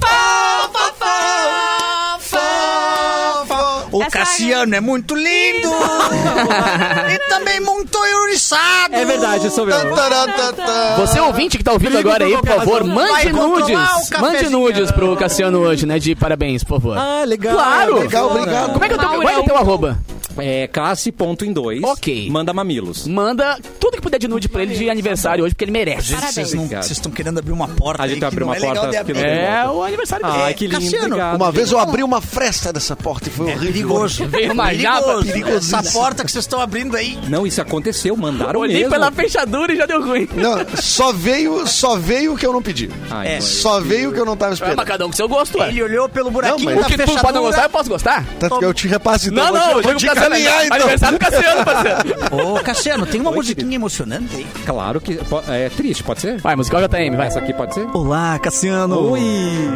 O Essa Cassiano é muito lindo e também muito oriçado. É verdade, sou eu. Tan, tan. Você ouvinte que tá ouvindo agora aí, por favor, mande nudes. Mande nudes pro Cassiano hoje, né? De parabéns, por favor. Ah, legal. Claro. Legal, obrigado. Como é que é o teu, Maurão. qual é o teu arroba? É classe ponto em dois. Ok. Manda mamilos. Manda tudo que puder de nude pra ele de aniversário hoje, porque ele merece. Gente, vocês não- Obrigado. vocês estão querendo abrir uma porta A gente aí vai que não uma é legal porta de que abrir. não É o aniversário dele. Ai, que lindo. Cassiano, Obrigado. Uma vez eu abri uma fresta dessa porta e foi horrível. Perigoso. Veio uma japa. Perigoso. Essa porta que vocês estão abrindo aí. Não, isso aconteceu. Mandaram Olhei mesmo. pela fechadura e já deu ruim. Não, só veio, só veio o que eu não pedi. Ai, É. Só veio o que eu não tava É, esperando. mas cada um com seu gosto, ué. Ele olhou pelo buraquinho Não, mas- O da que tu pode não gostar, eu posso gostar? Tanto que eu te repasso, então Não, não, eu vou digo te. Caminhar, então. Aniversário do Cassiano, parceiro. Ô, Cassiano, tem uma Oi, musiquinha emocionante aí. Claro que... É triste, pode ser? Vai, musical JM, vai. Essa aqui pode ser? Olá, Cassiano. Oi.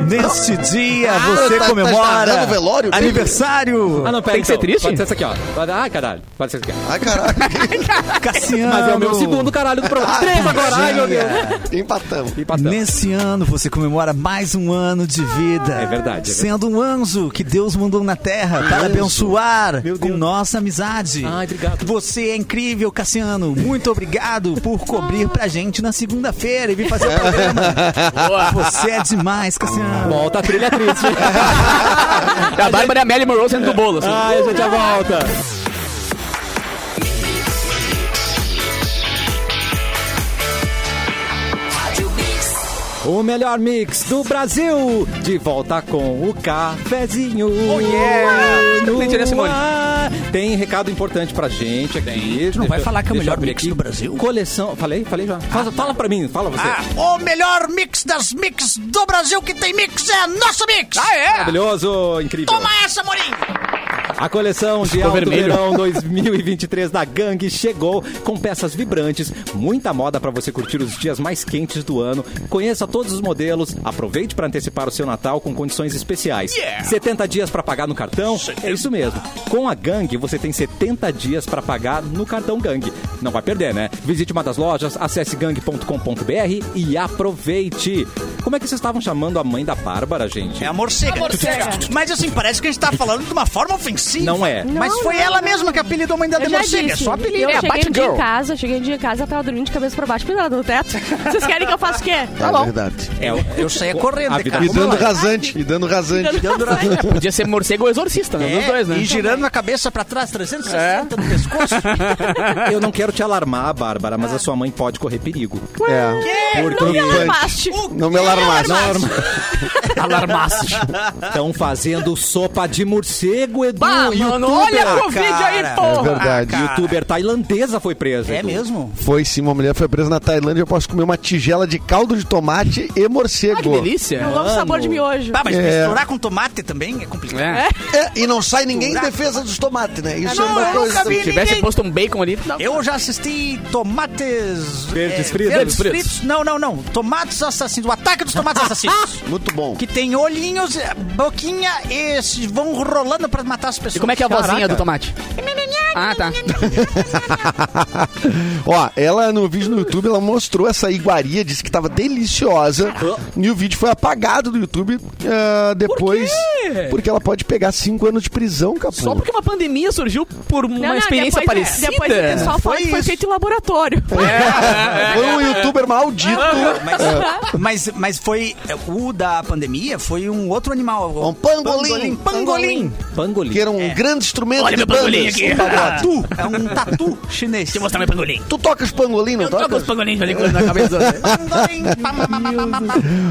Neste dia Ah, você tá- tá comemora o velório aniversário. Ah, não, pera Tem que ser então. triste? Pode ser essa aqui, ó. Pode- Ai, caralho. Pode ser essa aqui. Ai, caralho. Cassiano. Mas é o meu segundo caralho do programa. Três agora. Ai, meu Deus. Empatamos. E patão. Nesse ano você comemora mais um ano de vida. É verdade, é Sendo um anjo que Deus mandou na terra para abençoar Meu com Deus. Nossa amizade. Ai, obrigado. Você é incrível, Cassiano. Muito obrigado por cobrir pra gente na segunda-feira e vir fazer o programa. Você é demais, Cassiano. Volta a trilha triste. A Bárbara e a Melly Monroe sendo do bolo, assim. Ai, a gente já volta. O melhor mix do Brasil, de volta com o cafezinho. Oh, yeah! No Simone. Tem recado importante pra gente aqui. Tu não vai falar que é o melhor mix do Brasil? Coleção. Falei? Falei já. Fala, fala pra mim, fala você. Ah, o melhor mix das mix do Brasil que tem mix é nosso mix. Ah, é? Maravilhoso, incrível. Toma essa, Morinho. A coleção de Ficou Alto vermelho. Verão 2023 da Gangue chegou com peças vibrantes, muita moda para você curtir os dias mais quentes do ano. Conheça todos os modelos, aproveite para antecipar o seu Natal com condições especiais. 70 dias para pagar no cartão? É isso mesmo. Com a Gangue você tem 70 dias para pagar no cartão Gangue. Não vai perder, né? Visite uma das lojas, acesse gangue.com.br e aproveite. Como é que vocês estavam chamando a mãe da Bárbara, gente? É a morcega. A morcega. Mas assim, parece que a gente tá falando de uma forma ofensiva. Não é. Mas Não, foi não, ela não. mesma que apelidou a mãe dela Eu de morcega. É só apelido. Eu É, cheguei um dia em casa, cheguei um dia em casa, ela tava dormindo de cabeça pra baixo, pendurada no teto. Vocês querem que eu faça o quê? É verdade. É, o- Eu saía correndo, A cara. E dando rasante, e dando rasante. Podia ser morcego ou exorcista, né? Dos dois, né? E girando a cabeça pra trás, 360 no pescoço. Eu não quero te alarmar, Bárbara, mas a sua mãe pode correr perigo. É. Porque Não me alarmaste. Não me alarmaste. Alarmaço. Estão fazendo sopa de morcego, Edu. Bah, mano, olha a Covid aí, É porra. verdade. Youtuber tailandesa foi presa. É mesmo? Foi sim, uma mulher foi presa na Tailândia. Eu posso comer uma tigela de caldo de tomate e morcego. Ah, que delícia. Um novo sabor de miojo. Tá, mas É. misturar com tomate também é complicado. É. É, e não sai ninguém em defesa dos tomates, né? Isso é Não, uma eu coisa. nunca vi Se tivesse ninguém- posto um bacon ali, não. Eu já assisti tomates... Verdes é, fritos. Verdes Fritos. Não, não, não. Tomates assassinos. O ataque dos tomates assassinos. Muito bom. Que tem olhinhos, boquinha e vão rolando pra matar as pessoas. E como é que é a vozinha Caraca. do tomate? Ah, tá. Ó, ela no vídeo no YouTube, ela mostrou essa iguaria, disse que tava deliciosa. E o vídeo foi apagado do YouTube ah, depois. Porque ela pode pegar cinco anos de prisão, capô. Só porque uma pandemia surgiu por uma Não, não, experiência depois, parecida. Depois o pessoal fala Foi que foi isso. feito em laboratório. Foi um youtuber maldito. Mas, mas, mas foi. O da pandemia foi um outro animal. Um pangolim. Pangolim. Pangolim. Que era um grande instrumento Olha de meu pangolim bandas. aqui. Tatu. É um tatu chinês. Deixa eu mostrar meu pangolim. Tu tocas pangolim, não Eu toco os tocas? pangolinhos ali na cabeça. Pangolim.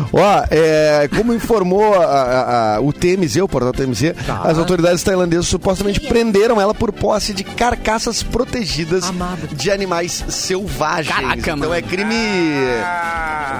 Ó, é, como informou a- a- a- o TMZ, o portal TMZ, as autoridades tailandesas supostamente prenderam ela por posse de carcaças protegidas de animais selvagens. Caraca, então mano. é crime.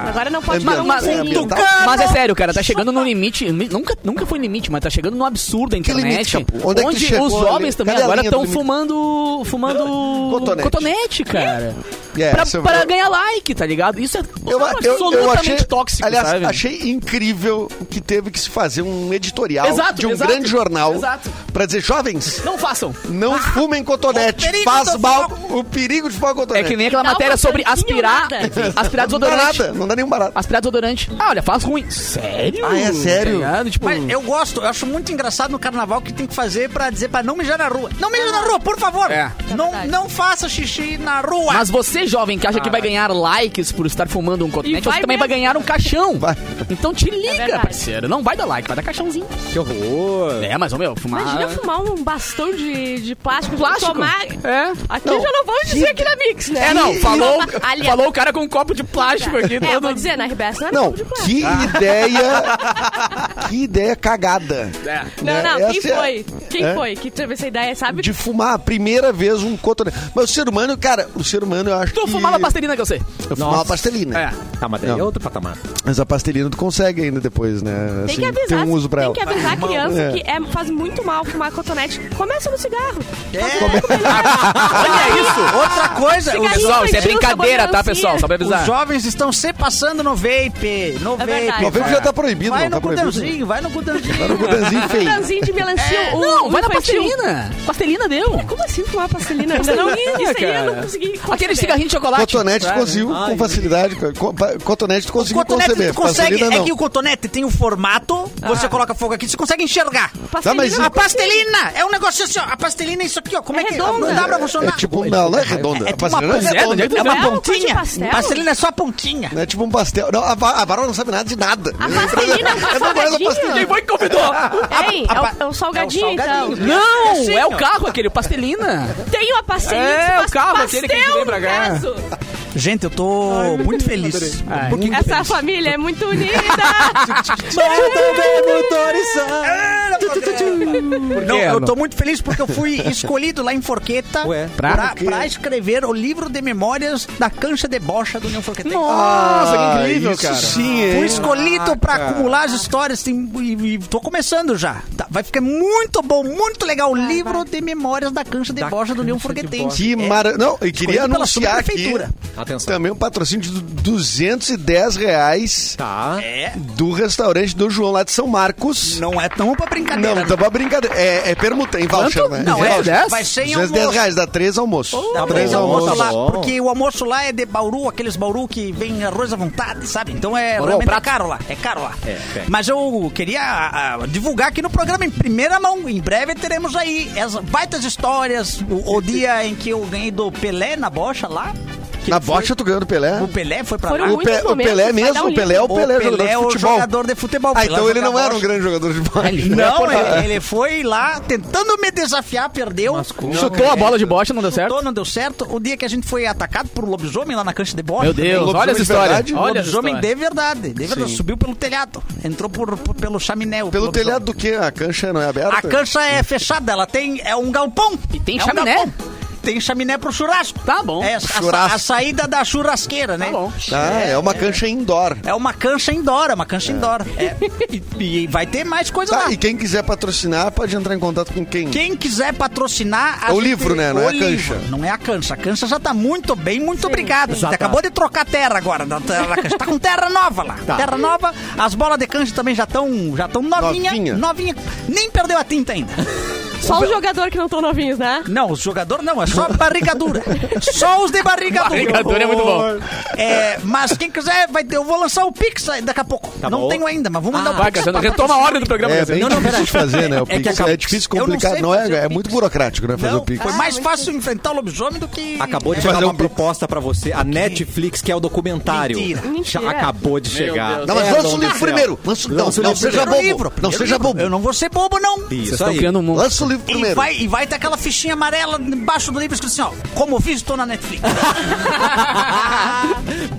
Agora não pode um É, ambiental. Mas é sério, cara, tá chegando no limite. Nunca, nunca foi limite, mas tá chegando no absurdo a Que internet. limite? Onde é que onde chegou os ali? jovens também Cadê agora estão limite? Fumando. fumando. Cotonete. cotonete, cara. É, pra, essa- pra ganhar like, tá ligado? Isso é Eu, eu, absolutamente eu achei, tóxico, aliás, sabe? achei incrível que teve que se fazer um editorial Exato, de um exato, grande jornal exato. pra dizer, jovens, Não façam. não fumem cotonete, faz mal, o perigo de fumar É cotonete. que nem aquela Dá matéria sobre aspirar. Aspirar não dá desodorante. nada, não dá nenhum barato. Aspirar desodorante. Ah, olha, faz ruim. Sério? Ah, é sério? Tá? Tipo, Mas eu gosto, eu acho muito engraçado no carnaval que tem que fazer pra dizer pra não mijar na rua. Não mija na rua, por favor. É. Não, verdade. não faça xixi na rua. Mas você, jovem, que acha que vai ganhar likes por estar fumando um cotonete, vai você também vai mesmo. ganhar um caixão. Vai. Então te liga, verdade. parceiro. Não vai dar like, vai dar caixãozinho. Que horror. É, mas, ô meu, fumar... Imagina fumar um bastão de, de plástico. Plástico? Tomar... É. Aqui já não vamos dizer aqui na Mix, né? É, não, falou, Aliás- falou o cara com um copo de plástico aqui. É, todo... vou dizer, na RBS não é Não, de plástico. que ideia, que ideia cagada. É. Não, né? não, quem Essa é- foi? Quem É? foi que teve essa ideia, sabe? De fumar a primeira vez um cotonete. Mas o ser humano, cara, o ser humano eu acho Tu fumava pastelina que eu sei. Eu fumava pastelina. É. Tá, mas daí é Não. outro patamar. Mas a pastelina tu consegue ainda depois, né? Tem Assim, que avisar, Tem um uso pra tem ela. que avisar a criança É. que é, faz muito mal fumar cotonete. Começa no cigarro. Olha isso. Outra coisa, Cigarrinho os, Pessoal, isso é infantil, brincadeira, tá, pessoal? Só pra os avisar. jovens estão se passando no vape. No É vape. O vape já tá proibido, Vai não tá no proibido. gudanzinho, vai no gudanzinho. Tá no gudanzinho feio. De melancia. o, Não, vai na infantil. pastelina. Pastelina deu. Como assim fumar pastelina? Não, isso aí eu não cara. consegui Aquele conceber. Cigarrinho de chocolate. Cotonete tu sabe? conseguiu com facilidade. Cotonete tu O conseguiu cotonete conceber. tu consegue, é que o cotonete tem o formato, você coloca fogo aqui, você consegue enxergar. Pastelina mas eu A pastelina é um negócio assim, ó. A pastelina é isso aqui, ó. Como é, É que redonda. não dá pra É funcionar? tipo, não, não é redonda. É a tipo uma pastelina é pontinha, redonda. É uma É uma pontinha. pastel? Pastelina é só pontinha. Não é tipo um pastel. Não, a, a não sabe nada de nada. A pastelina é um É a pastelina. Quem foi que convidou? Ei, a é, o, é salgadinho, é então. Não, é o carro aquele, o pastelina. Tem uma pastelina É, o carro, aquele que a gente vem pra cá. Caso. Gente, eu tô muito feliz. Ai. Muito Essa feliz. família é muito unida. Não, eu tô muito feliz porque eu fui escolhido lá em Forqueta Ué, pra, pra pra escrever o livro de memórias da cancha de bocha do União Forquetense. Nossa, que incrível, Ah, isso cara. sim, hein? Fui escolhido pra acumular as histórias e, e tô começando já. Tá, vai ficar muito bom, muito legal. O livro de memórias da cancha de Da bocha do União Forquetense. Que maravilha. Não, e queria anunciar aqui subprefeitura. Atenção. também um patrocínio de 210 reais Tá. É, do restaurante do João lá de São Marcos. não é tão pra brincadeira. Não, tá pra brincadeira. É, é permuta, em voucher, né? Não, é, dez? vai ser em 210 almoço. reais, dá três almoços. Dá Dá pra três ir almoço almoços. lá, porque o almoço lá é de Bauru, aqueles Bauru que vem arroz à vontade, sabe? Então é Bauru, realmente é caro lá, é caro lá. É, é. Mas eu queria ah, divulgar aqui no programa em primeira mão. Em breve teremos aí as baitas histórias, o, o dia em que eu ganhei do Pelé na bocha lá. Que Na ele foi- bocha tu ganhou do Pelé? O Pelé foi pra Foram lá. O, Pe- o Pelé mesmo, um o Pelé é o O Pelé, jogador Pelé é de o futebol. jogador de futebol. Ah, então ele não era um grande jogador de futebol. Não, ele, ele foi lá tentando me desafiar, perdeu. Chutou a bola de bocha, não deu certo? Chutou, não deu certo. O dia que a gente foi atacado por um lobisomem lá na cancha de bocha. Meu Deus, olha essa de história. verdade? Olha lobisomem história. de verdade. De verdade. Sim. Subiu pelo telhado. Entrou por, por- pelo chaminé. Pelo telhado do quê? A cancha não é aberta? A cancha é fechada, ela tem. É um galpão. E tem é chaminé? galpão. Tem chaminé pro churrasco. Tá bom. É a, Churrasco. a saída da churrasqueira, né? Tá bom. Ah, é uma cancha indoor. É uma cancha indoor, é uma cancha indoor. É, e, e vai ter mais coisa Tá, lá. e quem quiser patrocinar pode entrar em contato com quem? Quem quiser patrocinar. a É o gente- livro, né? Não é a cancha. livro, Não é a cancha. A cancha já tá muito bem, muito obrigado. Já tá. acabou de trocar terra agora. Da terra, da cancha. Tá com terra nova lá. Tá. Terra nova. As bolas de cancha também já estão já tão novinha, Novinha. novinha. Nem perdeu a tinta ainda. Só os jogadores que não estão novinhos, né? Não, os jogadores não, é só barriga dura. Só os de barriga dura. Barriga dura é muito bom. É, mas quem quiser, vai eu vou lançar o Pix daqui a pouco. Tá não bom. tenho ainda, mas vou mandar o Vai, Pix. Cassiano, pra retoma a ordem do programa. É bem Não, não, difícil de fazer, né? O É Pix é difícil, não complicado. Não, é, o é muito burocrático, né? Fazer Não, o Pix. foi mais fácil enfrentar o lobisomem do que. Acabou de É. chegar Fazer uma um proposta pra você. A Netflix, que é o documentário. Mentira. Acabou de chegar. Não, mas É, lança o livro primeiro. Lança, não, o não seja bobo. Não seja bobo. Eu não vou ser bobo, não. Isso estão aí. criando um mundo. Lança o livro E primeiro. vai, e vai ter aquela fichinha amarela embaixo do livro escrito assim, ó. Como fiz, estou na Netflix.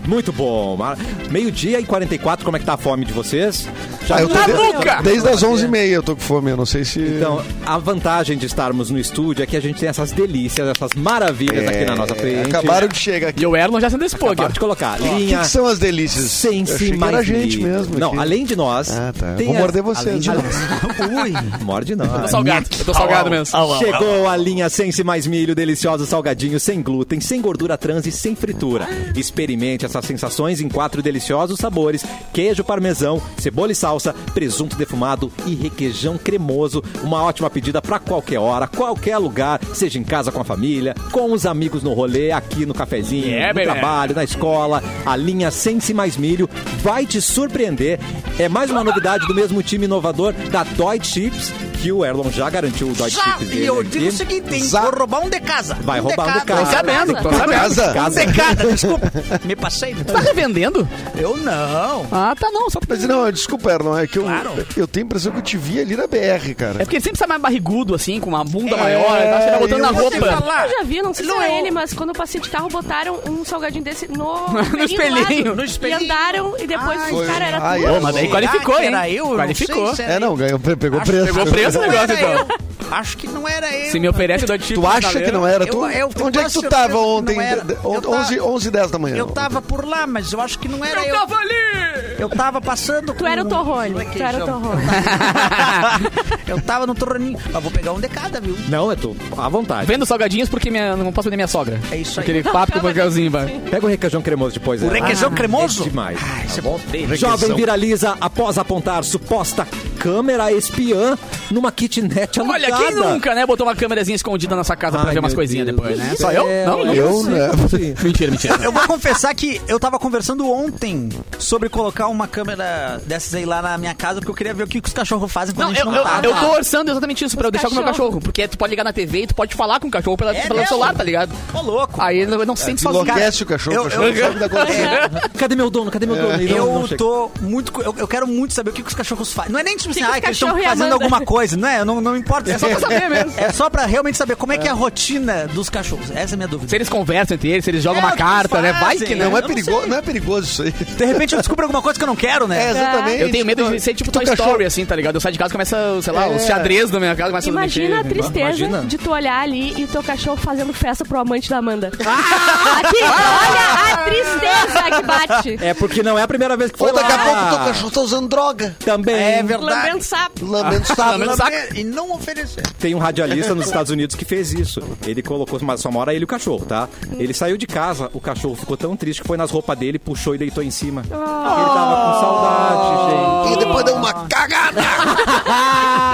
Muito bom. Mar- Meio-dia e 44, como é que tá a fome de vocês? Já Ah, eu tô Na de- nuca! Desde as 11h30 eu tô com fome. Eu não sei se... Então, a vantagem de estarmos no estúdio é que a gente tem essas delícias, essas maravilhas aqui na nossa frente. É, Acabaram de chegar aqui. E o Erlon já se antecipou aqui. Acabaram de colocar. O que, Linha que são as delícias? sem eu se mais era a gente mesmo. Não, aqui. além de nós. Ah, tá. tem Vou morder vocês. além né? de- Morde nós. Eu tô salgado. Eu tô salgado mesmo. Chegou a linha Sense Mais Milho, delicioso salgadinho, sem glúten, sem gordura trans e sem fritura. Experimente essas sensações em quatro deliciosos sabores: queijo parmesão, cebola e salsa, presunto defumado e requeijão cremoso. Uma ótima pedida para qualquer hora, qualquer lugar, seja em casa com a família, com os amigos no rolê, aqui no cafezinho, Yeah, no baby. trabalho, na escola. A linha Sense Mais Milho vai te surpreender. É mais uma novidade do mesmo time inovador da Deutsche Chips, que o Erlon já garantiu o Deutsche Já, Chips e dele eu aqui. digo o seguinte, hein, vou roubar um de casa. Vai roubar um de Tô casa. sabendo, tô sabendo. Casa? Casa. Um de cada, desculpa. Me passei. Você tá revendendo? Eu não. Ah, tá não. Só... Mas não, desculpa, Erlon, é que eu, Claro. eu tenho a impressão que eu te vi ali na BR, É cara. porque ele sempre sai mais barrigudo, assim, com uma bunda É, maior. Tá, você tá botando na roupa. falar. Eu já vi, não sei se eu- ele, mas quando eu passei de carro, botaram um salgadinho desse no, No espelhinho. No espelhinho. E andaram, e depois, Ai, cara, era tudo. Mas daí qualificou, hein? Qualificou. É, não, ganhou, pegou preço. Pegou preço Não negócio, então. Acho que não era eu. Se me oferece dois tipos Tu acha que não era tu? Eu- eu Onde é que tu tava ontem? de- tava- 11, 11 10 da manhã. Eu tava por lá, mas eu acho que não era eu. Eu tava ali! Eu tava passando Tu era o Torrone. com Tu era o. Torrone. Eu tava no torroninho. Mas vou pegar um de cada, viu? Não, eu tô à vontade. Vendo salgadinhos porque minha, não posso vender minha sogra. É isso aí. Aquele papo com o vai. Pega o requeijão cremoso depois. O né? requeijão cremoso? É demais. Ah, é bom. Jovem viraliza após apontar suposta câmera espiã numa kitnet alugada. Olha, quem nunca, né, botou uma câmerazinha escondida na sua casa pra Ai, ver umas coisinhas Deus depois, né? Só eu? Não, Eu, né? Mentira, mentira. Eu vou confessar que eu tava conversando ontem sobre colocar uma câmera dessas aí lá na minha casa, porque eu queria ver o que os cachorros fazem quando Não, a gente eu, não eu, tá. eu tô orçando exatamente isso pra eu deixar com o meu cachorro. Porque tu pode ligar na TV e tu pode falar com o cachorro pela, É pelo mesmo? celular, tá ligado? Ô, louco. Aí ele não, não se sente sozinho. Enlouquece o cachorro. Eu- o cachorro eu- não sabe da. Cadê meu dono? Cadê meu dono? Não- não Eu chega. tô muito. Eu, eu quero muito saber o que, que os cachorros fazem. Não é nem tipo assim, que os ah, que eles estão cachorro a fazendo alguma coisa, não é? Não, não importa. É só pra saber mesmo. É só pra realmente saber como é que é a rotina dos cachorros. Essa é a minha dúvida. Se eles conversam entre eles, se eles jogam É, uma o carta, né? Vai que né? não. Não é, não perigoso, sei. não é perigoso isso aí. De repente eu descubro alguma coisa que eu não quero, né? É, exatamente. Eu tenho medo de ser tipo Tu Toy cachorro- Story, assim, tá ligado? Eu saio de casa e começa, sei lá, os É. xadrez da minha casa começa Imagina a a tristeza Imagina. de tu olhar ali e teu cachorro fazendo festa pro amante da Amanda. Aqui, olha a tristeza que bate. É porque não é a primeira vez que foi Ou daqui a lá. pouco teu cachorro tá usando droga. Também. É verdade. Lambendo sapo. Lambendo sapo. Lambendo. E não oferecer. Tem um radialista nos Estados Unidos que fez isso. Ele colocou, mas só mora ele e o cachorro, tá? Ele saiu de casa, o cachorro ficou tão triste que foi nas roupas dele, puxou e deitou em cima. Ele tava com saudade, gente. E depois deu uma cagada.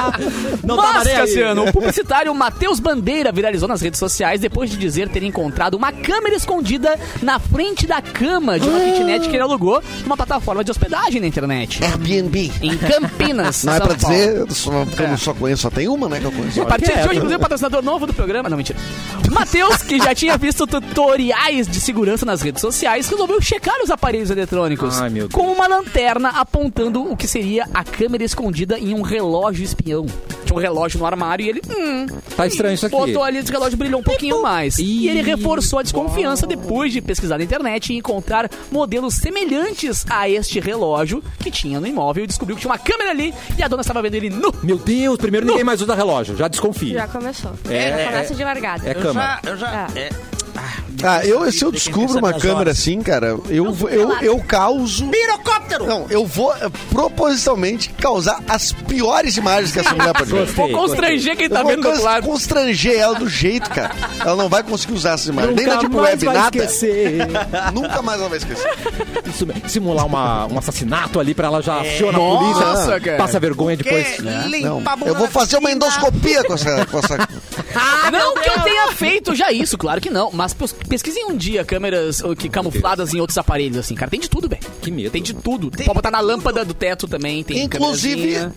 Não tava Mas, aí. Cassiano, o publicitário Matheus Bandeira viralizou nas redes sociais depois de dizer ter encontrado uma câmera escondida na frente da cama de uma kitnet que ele alugou numa plataforma de hospedagem na internet. Airbnb. Em Campinas, Não é São pra Paulo. dizer, só, porque eu É. não só conheço, só tem uma, né, que eu conheço. A partir de hoje, inclusive, patrocinador novo do programa. Não, mentira. Matheus, que já tinha visto tutoriais de segurança nas redes sociais, resolveu checar os aparelhos eletrônicos Ai, meu Deus. com uma lanterna apontando o que seria a câmera escondida em um relógio Tinha um relógio no armário e ele, hum, Tá estranho isso aqui. botou ali, esse relógio brilhou um pouquinho mais. E ele reforçou a desconfiança depois de pesquisar na internet e encontrar modelos semelhantes a este relógio que tinha no imóvel e descobriu que tinha uma câmera ali e a dona estava vendo ele nu. Meu Deus, primeiro ninguém mais usa relógio. Já desconfia. Já começou. É, Já começa de largada. É Eu cama. já, eu já, É. é. Ah, eu, se eu descubro uma câmera horas. assim, cara, eu, vou- eu, eu causo. Pirocóptero! Não, eu vou eh, propositalmente causar as piores imagens que essa mulher pode ver. Vou constranger quem Eu tá vou vendo do outro lado. constranger ela do jeito, cara. Ela não vai conseguir usar essas imagens. Nem na Nunca Deep mais Web, vai nada. esquecer. Nunca mais ela vai esquecer. Isso. Simular uma- um assassinato ali pra ela já aciona a Nossa, polícia. cara. Passa vergonha depois. Bunda eu vou fazer uma endoscopia com essa. Com essa... não que eu tenha feito já isso, claro que não. Mas pes- pesquisem um dia câmeras oh, que camufladas em outros aparelhos, assim, cara. Tem de tudo, velho. Que medo. Tem de tudo. Pode botar na lâmpada do teto também. Tem Inclusive,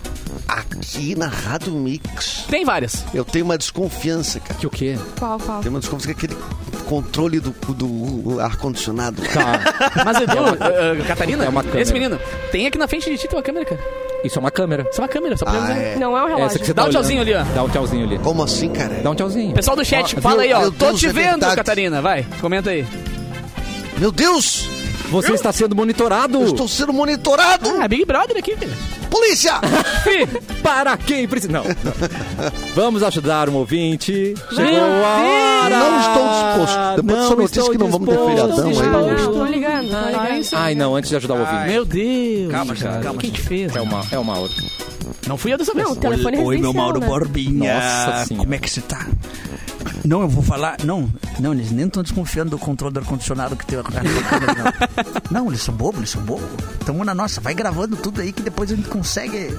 aqui na Rádio Mix, Tem várias. eu tenho uma desconfiança, cara. Que o quê? Qual, qual? Tem uma desconfiança que aquele controle do, do ar-condicionado. Tá. Mas, Edu, eh, Catarina, É uma câmera. esse menino, tem aqui na frente de ti tem uma câmera, cara. Isso é uma câmera. Isso é uma câmera, só pra Ah, é. Não é um Essa relógio. Dá um tchauzinho ali, ó. Dá um tchauzinho ali. Como assim, cara? Dá um tchauzinho. Pessoal do chat, Ó, fala aí, ó. Tô Deus, te é vendo, verdade. Catarina. Vai, comenta aí. Meu Deus! Você está sendo monitorado. Eu estou sendo monitorado! Ah, Big Brother aqui, filho. Polícia! Para quem precisa. Não. não. Vamos ajudar um ouvinte. Chegou Meu a hora. Não estou disposto. Depois dessa notícia estou que não vamos ter disposto. feriadão aí. não, tô ligando. Ai, não, antes de ajudar o ouvinte. Meu Deus. Calma, cara. calma, Quem te fez? É uma, é uma outra. Não fui eu dessa vez. Não, telefone Oi, meu Mauro né? Borbinha. Nossa senhora. Como é que você tá? Não, eu vou falar. Não, não, eles nem estão desconfiando do controle do ar-condicionado que tem a câmera, não. não, eles são bobos, eles são bobos. Tamo na nossa, vai gravando tudo aí que depois a gente consegue.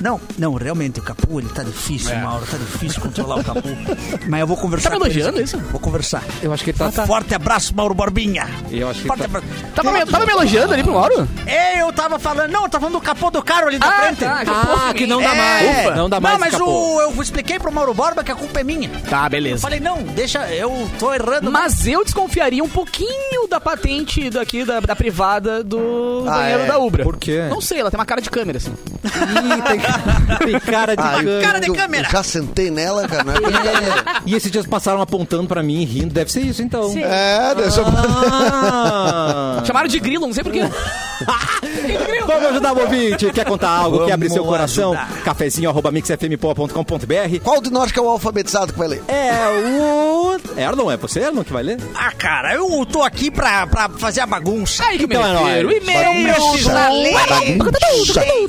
Não, não, realmente, o Capu, ele tá difícil, Mauro, tá difícil controlar o Capu. Mas eu vou conversar Tá me elogiando isso? Vou conversar. Eu acho que ele tá. tá- Forte abraço, Mauro Borbinha. Eu acho que Forte tá- abraço. Tava, me, tava me elogiando ali pro Mauro? É, eu tava falando. Não, eu tava falando do capô do carro ali da Ah, frente. tá, Ah, que não dá É. mais. Ufa, não dá mais. Não, mas o, eu expliquei pro Mauro Borba que a culpa é minha. Tá, Eu beleza. falei, não, deixa, eu tô errando. Mas eu desconfiaria um pouquinho da patente daqui, da, da privada do Ah, banheiro é? da Ubra. Por quê? Não sei, ela tem uma cara de câmera, assim. Ih, tem, tem cara de Ah, eu- câmera. cara de eu- câmera. eu já sentei nela, cara. Não é. E esses dias passaram apontando pra mim rindo. Deve ser isso, então. Sim. É, deve ser Ah. Chamaram de grilo, não sei porquê. Vamos ajudar o ouvinte. Quer contar algo? Quer abrir seu Vamos coração? Cafezinho arroba mixfmpoa.com.br Qual de nós que é o alfabetizado que vai ler? É o... Erlon, é você, Erlon, que vai ler? Ah, cara, eu tô aqui pra, pra fazer a bagunça. Ai, que Então é Bagunça. na lei. Gente,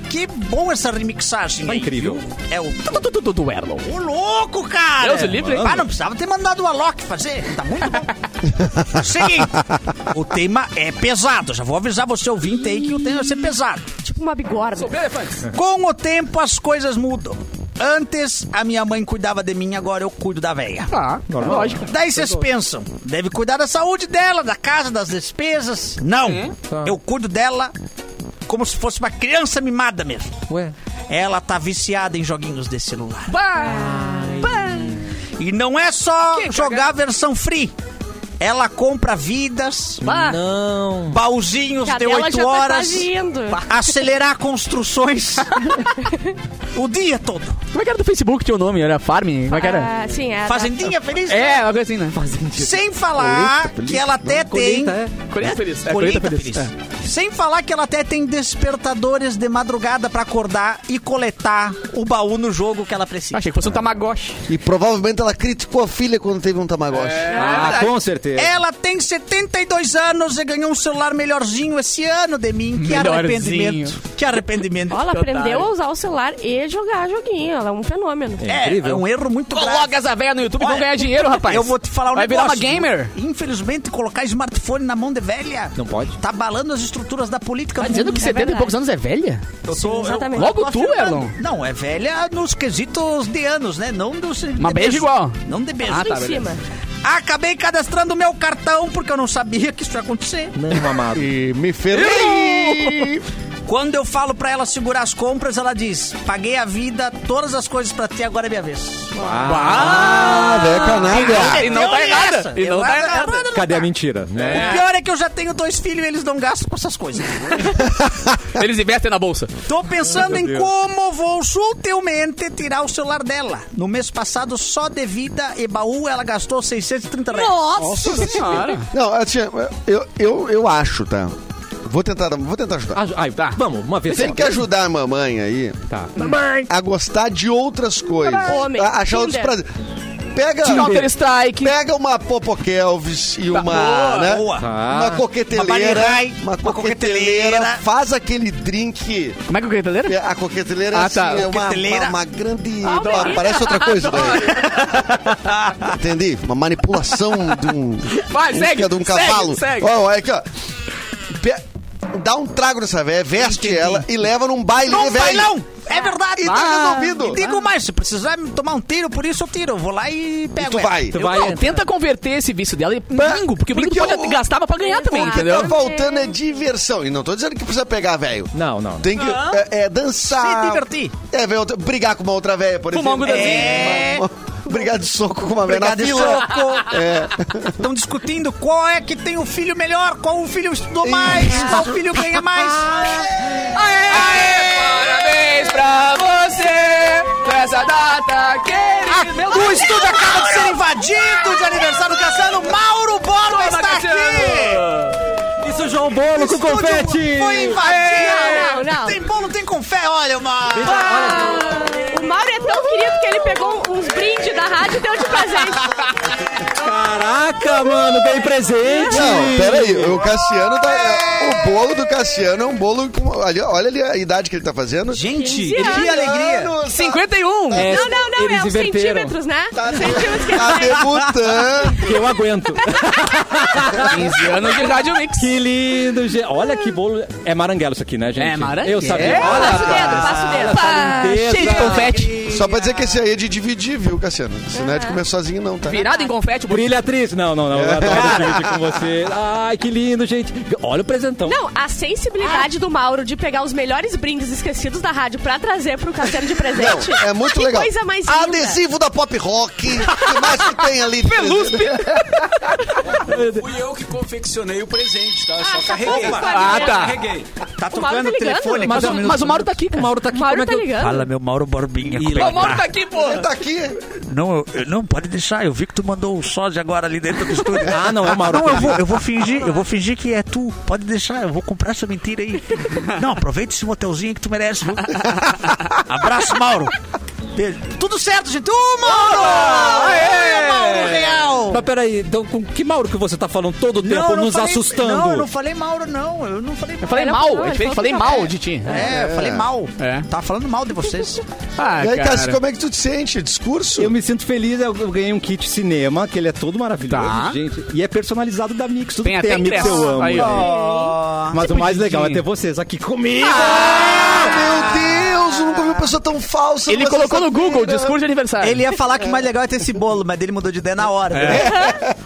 que bom essa remixagem Tá aí, incrível. É o... Do, Erlon. Ô, louco, cara! Deus livre? Ah, não precisava ter mandado o Alok fazer. Tá muito bom. Seguinte, o tema é pesado. Já vou avisar você ouvinte aí que o tema vai ser pesado. Tipo uma bigorna. Com o tempo, as coisas mudam. Antes, a minha mãe cuidava de mim, agora eu cuido da velha. Ah, lógico. Daí vocês pensam, deve cuidar da saúde dela, da casa, das despesas. Não? Tá. eu cuido dela como se fosse uma criança mimada mesmo. Ué. Ela tá viciada em joguinhos de celular. Vai. E não é só Que jogar a versão free. Ela compra vidas, Vai. Não. baúzinhos de Cadela 8 já tá horas, acelerar construções o dia todo. Como é que era do Facebook? Tinha o nome? Era Farm? Como é que era? Ah, sim, é. Fazendinha feliz? É, uma coisa assim, né? Sem falar que ela até tem. Colheita, é. Colheita feliz. É, Colheita colheita feliz. feliz. É. Sem falar que ela até tem despertadores de madrugada pra acordar e coletar o baú no jogo que ela precisa. Achei que fosse um Tamagotchi. E provavelmente ela criticou a filha quando teve um Tamagotchi. Ah, com certeza. Certeza. Ela tem 72 anos e ganhou um celular melhorzinho esse ano de mim. Que Melhorzinho. arrependimento. Que arrependimento. Olha, ela Que aprendeu otário. a usar o celular e jogar joguinho. Ela é um fenômeno. É É, incrível. é um erro muito grave. Coloca essa velha no YouTube e vão Olha, ganhar dinheiro, rapaz. Eu vou te falar um Vai virar negócio. uma gamer. Infelizmente, colocar smartphone na mão de velha. Não pode? Tá abalando as estruturas da política. Tá do dizendo mundo. que 70 e verdade. poucos anos é velha? Eu tô, exatamente. Logo tô tu, afirmando. Erlon. Não, é velha nos quesitos de anos, né? Não dos. de Mas beijo igual. Não de beijo. Ah, Tudo tá, em beleza. cima. Acabei cadastrando o meu cartão porque eu não sabia que isso ia acontecer. Não, amado. E me ferrei. Quando eu falo pra ela segurar as compras, ela diz: Paguei a vida, todas as coisas pra ti, agora é minha vez. Ah, velho canalha. E não tá errada. nessa. E não tá errada. Cadê a mentira? Né? O pior é que eu já tenho dois filhos e eles não gastam com essas coisas. Eles investem na bolsa. Tô pensando em como vou sutilmente tirar o celular dela. No mês passado, só de vida e baú, ela gastou 630 reais. Nossa senhora. Não, assim, eu, eu, eu acho, tá? Vou tentar, vou tentar ajudar. Ah, ai, tá. Vamos, uma vez Tem só. que ajudar a mamãe aí Tá. a gostar de outras coisas. Homem, A achar outros prazeres. Pega, Counter Strike. pega uma Popokelvis e uma, boa, né? boa. Tá. Uma coqueteleira, Uma uma, uma coqueteleira, coqueteleira. faz aquele drink. Como é que é o coqueteleira? A coqueteleira Ah, assim, tá. é uma, Coqueteleira. uma, uma grande. Ah, delícia. parece outra coisa. Daí. Entendi? Uma manipulação de um. Vai, segue, de um segue, cavalo. segue. Ó, olha aqui, ó. Pe- Dá um trago nessa velha, veste Entendi. ela e leva num baile Não de velho. não! É verdade! E tá Ah, resolvido. E digo mais, se precisar me tomar um tiro, por isso eu tiro. Eu vou lá e pego tu ela. vai. Tu Tu vai, tenta converter esse vício dela em bingo, porque o bingo porque pode eu- gastar pra ganhar também, O que entendeu? tá faltando é diversão. E não tô dizendo que precisa pegar velho. Não, não. Tem que é, é, dançar. Se divertir. É, outra- brigar com uma outra velha, por Fumar um exemplo. gudazinho. É. Brigar de soco com uma velha na Obrigado, fila. soco. É. Estão discutindo qual é que tem o filho melhor, qual o filho estudou mais, qual filho ganha mais. Parabéns pra você nessa data querida. Meu O estúdio acaba de ser invadido de aniversário do Cassiano. Mauro Borba está aqui. Isso, João Bolo com confete! Foi invadido. Não, não, não. Tem bolo, tem confete. Olha, uma... O ele pegou uns brindes da rádio e deu de presente. Caraca, mano, ganhei presente! Não, peraí, o Cassiano tá. O bolo do Cassiano é um bolo com. ali, olha ali a idade que ele tá fazendo. Gente, 15 que alegria. Anos, 51. É, Não, não, não, eles é os inverteram. centímetros, né? Tá, Centímetros que tá debutando. Que eu aguento. 15 anos de Rádio Mix. que lindo, gente. Olha que bolo. É maranguelo isso aqui, né, gente? É maranguelo. Eu sabia. É, Olha, passa o dedo, passa o dedo. Opa, lindeza. cheio de confete. Só pra dizer que esse aí é de dividir, viu, Cassiano? Esse não é de comer sozinho, não, tá? Virado em confete. Brilha atriz. Não, não, não. Eu adoro vídeo com você. Ai, que lindo, gente. Olha o presentão. Não, a sensibilidade do Mauro de pegar os melhores brindes esquecidos da rádio pra trazer pro Cassiano de presente. Não, é muito que legal. coisa mais linda. Adesivo da Pop Rock. O que mais que tem ali? de presente? Fui eu que confeccionei o presente, tá? Eu só Ah, carreguei. tá bom, Ah, tá. Carreguei. Tá O Mauro tocando tá o ligando? telefone Mas, o- mas o Mauro tá aqui. O Mauro tá aqui. O Mauro Como é tá que eu- ligando. Fala, meu Mauro Borbinha. como é O Mauro tá? tá aqui, pô. Ele tá aqui. Não, eu- eu- não, pode deixar. Eu vi que tu mandou o sósia agora ali dentro do estúdio. Ah, não, é o Mauro. Não, eu vou, eu vou fingir, eu vou fingir que é tu. Pode deixar, eu vou comprar essa mentira aí. Não, aproveita esse motelzinho que tu merece, viu? Abraço, Mauro. Beijo. Tudo certo, gente. Ô, Mauro! Aê, Mauro Real! Mas peraí, então com que Mauro que você tá falando todo o tempo, eu não nos falei- assustando? Não, eu não falei Mauro, não. Eu não falei Eu falei Ele mal, falou, é ele diferente, falou falei que mal de ti. É, eu falei mal. É. Tava falando mal de vocês. Ah, E aí, cara. Cássio, como é que tu te sente? Discurso? Eu me sinto feliz, eu eu ganhei um kit cinema, que ele é todo maravilhoso, Tá. gente. E é personalizado da Mix, tudo Tem que até tem a Mix ingresso. eu amo. Aí, ó. Mas o mais legal é ter vocês aqui comigo. Ah, meu Deus, eu nunca vi uma pessoa tão falsa. Ele colocou no. Google, discurso de aniversário. Ele ia falar que o mais legal é ter esse bolo, mas ele mudou de ideia na hora.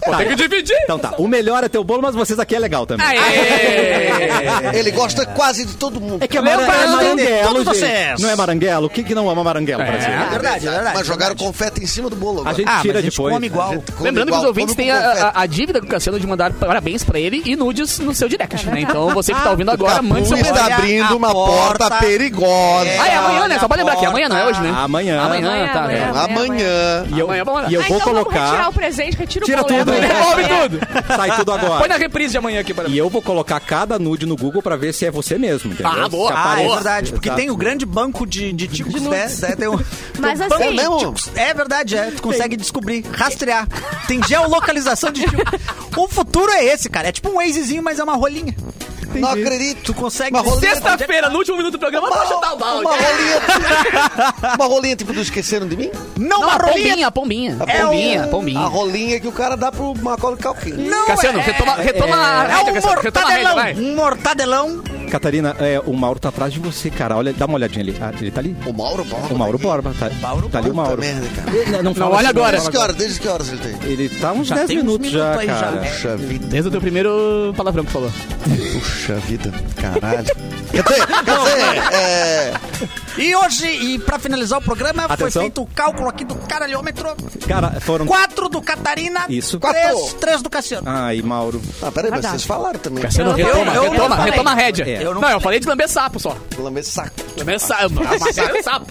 Pô, tem que dividir. Então tá, o melhor é ter o bolo, mas vocês aqui é legal também. Aê! Ele gosta quase de todo mundo. É que é, mara- é maranguelo, todos gente. vocês. Não é maranguelo? Quem que não ama maranguelo, Brasil? É verdade, é verdade. Mas jogaram confete em cima do bolo A gente Ah, tira a gente depois. come igual. A gente come Lembrando igual, que os ouvintes têm a, a- dívida com o Cassiano de mandar parabéns pra ele e nudes no seu direct, né? Então você que tá ouvindo agora, mande seu está abrindo uma porta. perigosa. É amanhã, né? Só pra lembrar que amanhã não é hoje, né? Amanhã. Amanhã, Amanhã, tá. amanhã. é. Amanhã. E eu, Amanhã vamos lá. e eu Ah, vou então vamos retirar colocar... o presente, retira o Tira tudo. né? Devolve É. tudo. Sai tudo agora. Põe na reprise de amanhã aqui para E eu vou colocar cada nude no Google pra ver se é você mesmo, entendeu? Ah, boa. Se Ah, aparece. é verdade, porque Exato. tem o grande banco de, de ticos, né? né? Tem um, Mas tem um assim- banco de É mesmo? ticos. É verdade, é. Tu consegue descobrir, rastrear. Tem geolocalização de ticos. O futuro é esse, cara. É tipo um Wazezinho, mas é uma rolinha. Não acredito. Tu consegue... Uma rolinha, Sexta-feira, no último minuto do programa, vou chutar o balde. uma rolinha, uma rolinha tipo do esqueceram de mim? Não, Não, uma a rolinha. pombinha, a pombinha. É pombinha, um- pombinha. A rolinha que o cara dá pro Macaulay Culkin. Não, Cassiano, é, retoma, retoma a é rédea, um Cassiano, retoma a rédea, vai. Um mortadelão. Catarina, é, o Mauro tá atrás de você, cara. Olha, dá uma olhadinha ali. Ah, ele tá ali. O Mauro Borba. O Mauro tá. Borba. Tá, tá ali o Mauro. merda, cara. Não, Não, fala olha assim, agora. Desde que horas? Desde que horas ele tem? Ele tá uns Já 10 tem uns minutos já, minutos já. cara. Puxa vida. Desde o teu primeiro palavrão que falou. Puxa vida. Caralho. Quer dizer, quer dizer, é... E hoje, e pra finalizar o programa, foi Atenção. feito o cálculo aqui do caralhômetro. Cara, foram... Quatro do Catarina. Isso. Três, Quatro. três do Cassiano. Ai, Mauro. Ah, peraí, mas vocês falaram também. Cassiano, Eu- retoma, eu- eu retoma, não retoma a rédea. É. não, eu falei de lamber sapo só. Lamber saco. Lamber sapo. Lamber sapo.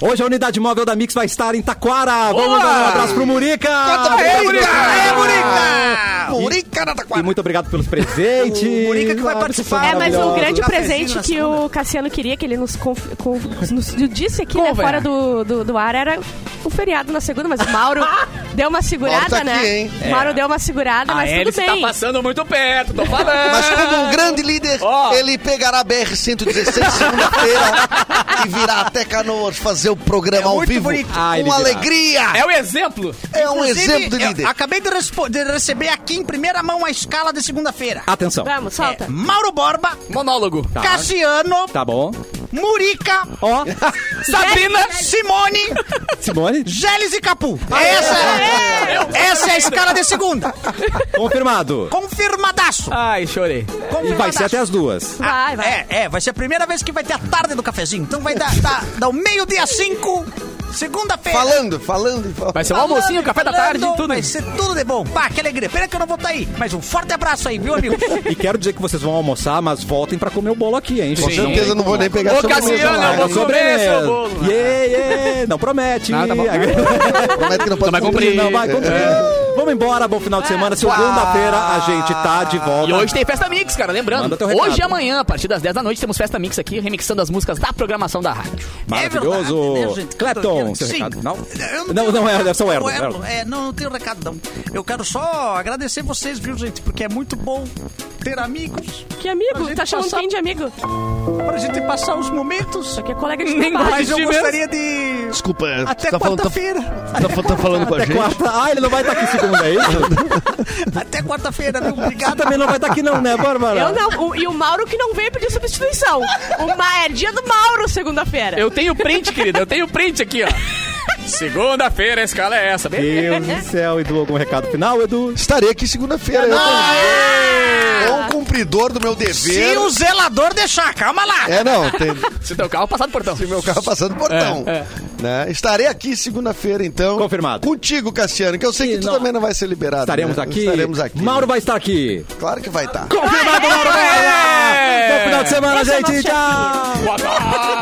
Hoje a unidade móvel da Mix vai estar em Taquara. Vamos Boa! dar um abraço pro Murica. Aê, Murica! Ah, Murica! Murica na E Taquara. muito obrigado pelos presentes. O Murica que vai participar. É, mas o grande presente que o Cassiano queria, que ele nos, conf- con- nos disse aqui, Como, né, fora do, do, do ar, era o feriado na segunda, mas o Mauro deu uma segurada, tá né? aqui, hein? O Mauro deu uma segurada, A mas tudo tá bem. passando muito perto, tô falando. Mas como um grande líder, Ó. ele pegará a BR-116 segunda-feira e virá até Canoas fazer o programa É ao muito vivo bonito. Ah, com alegria. É o exemplo. É um Inclusive, exemplo de eu líder. acabei de, de receber aqui em primeira mão a escala de segunda-feira. Atenção. Vamos, solta. É, Mauro Borba, Monólogo. Tá. Cassiano, Tá bom. Murica, Ó, Sabrina, Simone, Simone, Gélis e Capu. Essa é, essa é a escala de segunda. confirmado. Confirmadaço. Ai, chorei. E vai ser até as duas. Vai, vai. É, é, vai ser a primeira vez que vai ter a tarde do cafezinho. Então vai dar, dar, dar o meio-dia 5, segunda-feira. Falando, falando falando. Vai ser um almocinho, café da tarde, Falando, tudo. Vai ser tudo de bom. Pá, que alegria. Pena que eu não vou estar aí. Mas um forte abraço aí, viu, amigo? E quero dizer que vocês vão almoçar, mas voltem pra comer o bolo aqui, hein, Com gente? certeza não vou nem pegar Ô, sobremesa Cassiano, lá, eu vou hein? comer seu bolo. Yeah, yeah. Não promete. Não, tá bom. Promete que não pode Não vai cumprir. Não vai cumprir. É. Vamos embora, bom final de semana. Segunda-feira a gente tá de volta. E hoje tem Festa Mix, cara, lembrando. Hoje e amanhã, a partir das 10 da noite, temos Festa Mix aqui, remixando as músicas da programação da rádio. Maravilhoso. É verdade, né, gente? Clepton, seu Sim. recado. Não? Eu Não, tenho- não, é, é só o O. Erlon, Erlon. É, não, não tenho recado, não. Eu quero só agradecer vocês, viu, gente? Porque é muito bom ter amigos Que amigo? gente Tá chamando passar- quem de amigo? pra gente passar os momentos. Isso aqui é colega de Nem trabalho. Mas eu gostaria de. Desculpa, Até tá tá, quarta-feira. tá, tá falando com a Até gente? quarta. Ah, ele não vai estar aqui segunda, é isso? Até quarta-feira? Você Obrigado. também não vai estar aqui não, né, Bárbara? Eu não. O- e o Mauro que não veio pedir substituição. O Ma- é dia do Mauro, segunda-feira. Eu tenho print, querida, eu tenho print aqui, ó. Segunda-feira a escala é essa, beleza? Deus do céu, Edu, algum recado final, Edu? Estarei aqui segunda-feira. Eu Sou um cumpridor do meu dever. Se o zelador deixar, calma lá. É, não, tem Se teu carro passar do portão. meu carro passando no portão. É, é. Né? Estarei aqui segunda-feira, então. Confirmado. Contigo, Cassiano, que eu sei Sim, que tu não. também não vai ser liberado. Estaremos né? aqui. Estaremos aqui. Mauro vai estar aqui. Claro que vai estar. Confirmado, Mauro. Bom final de semana, Esse é gente. Tchau. Boa tarde.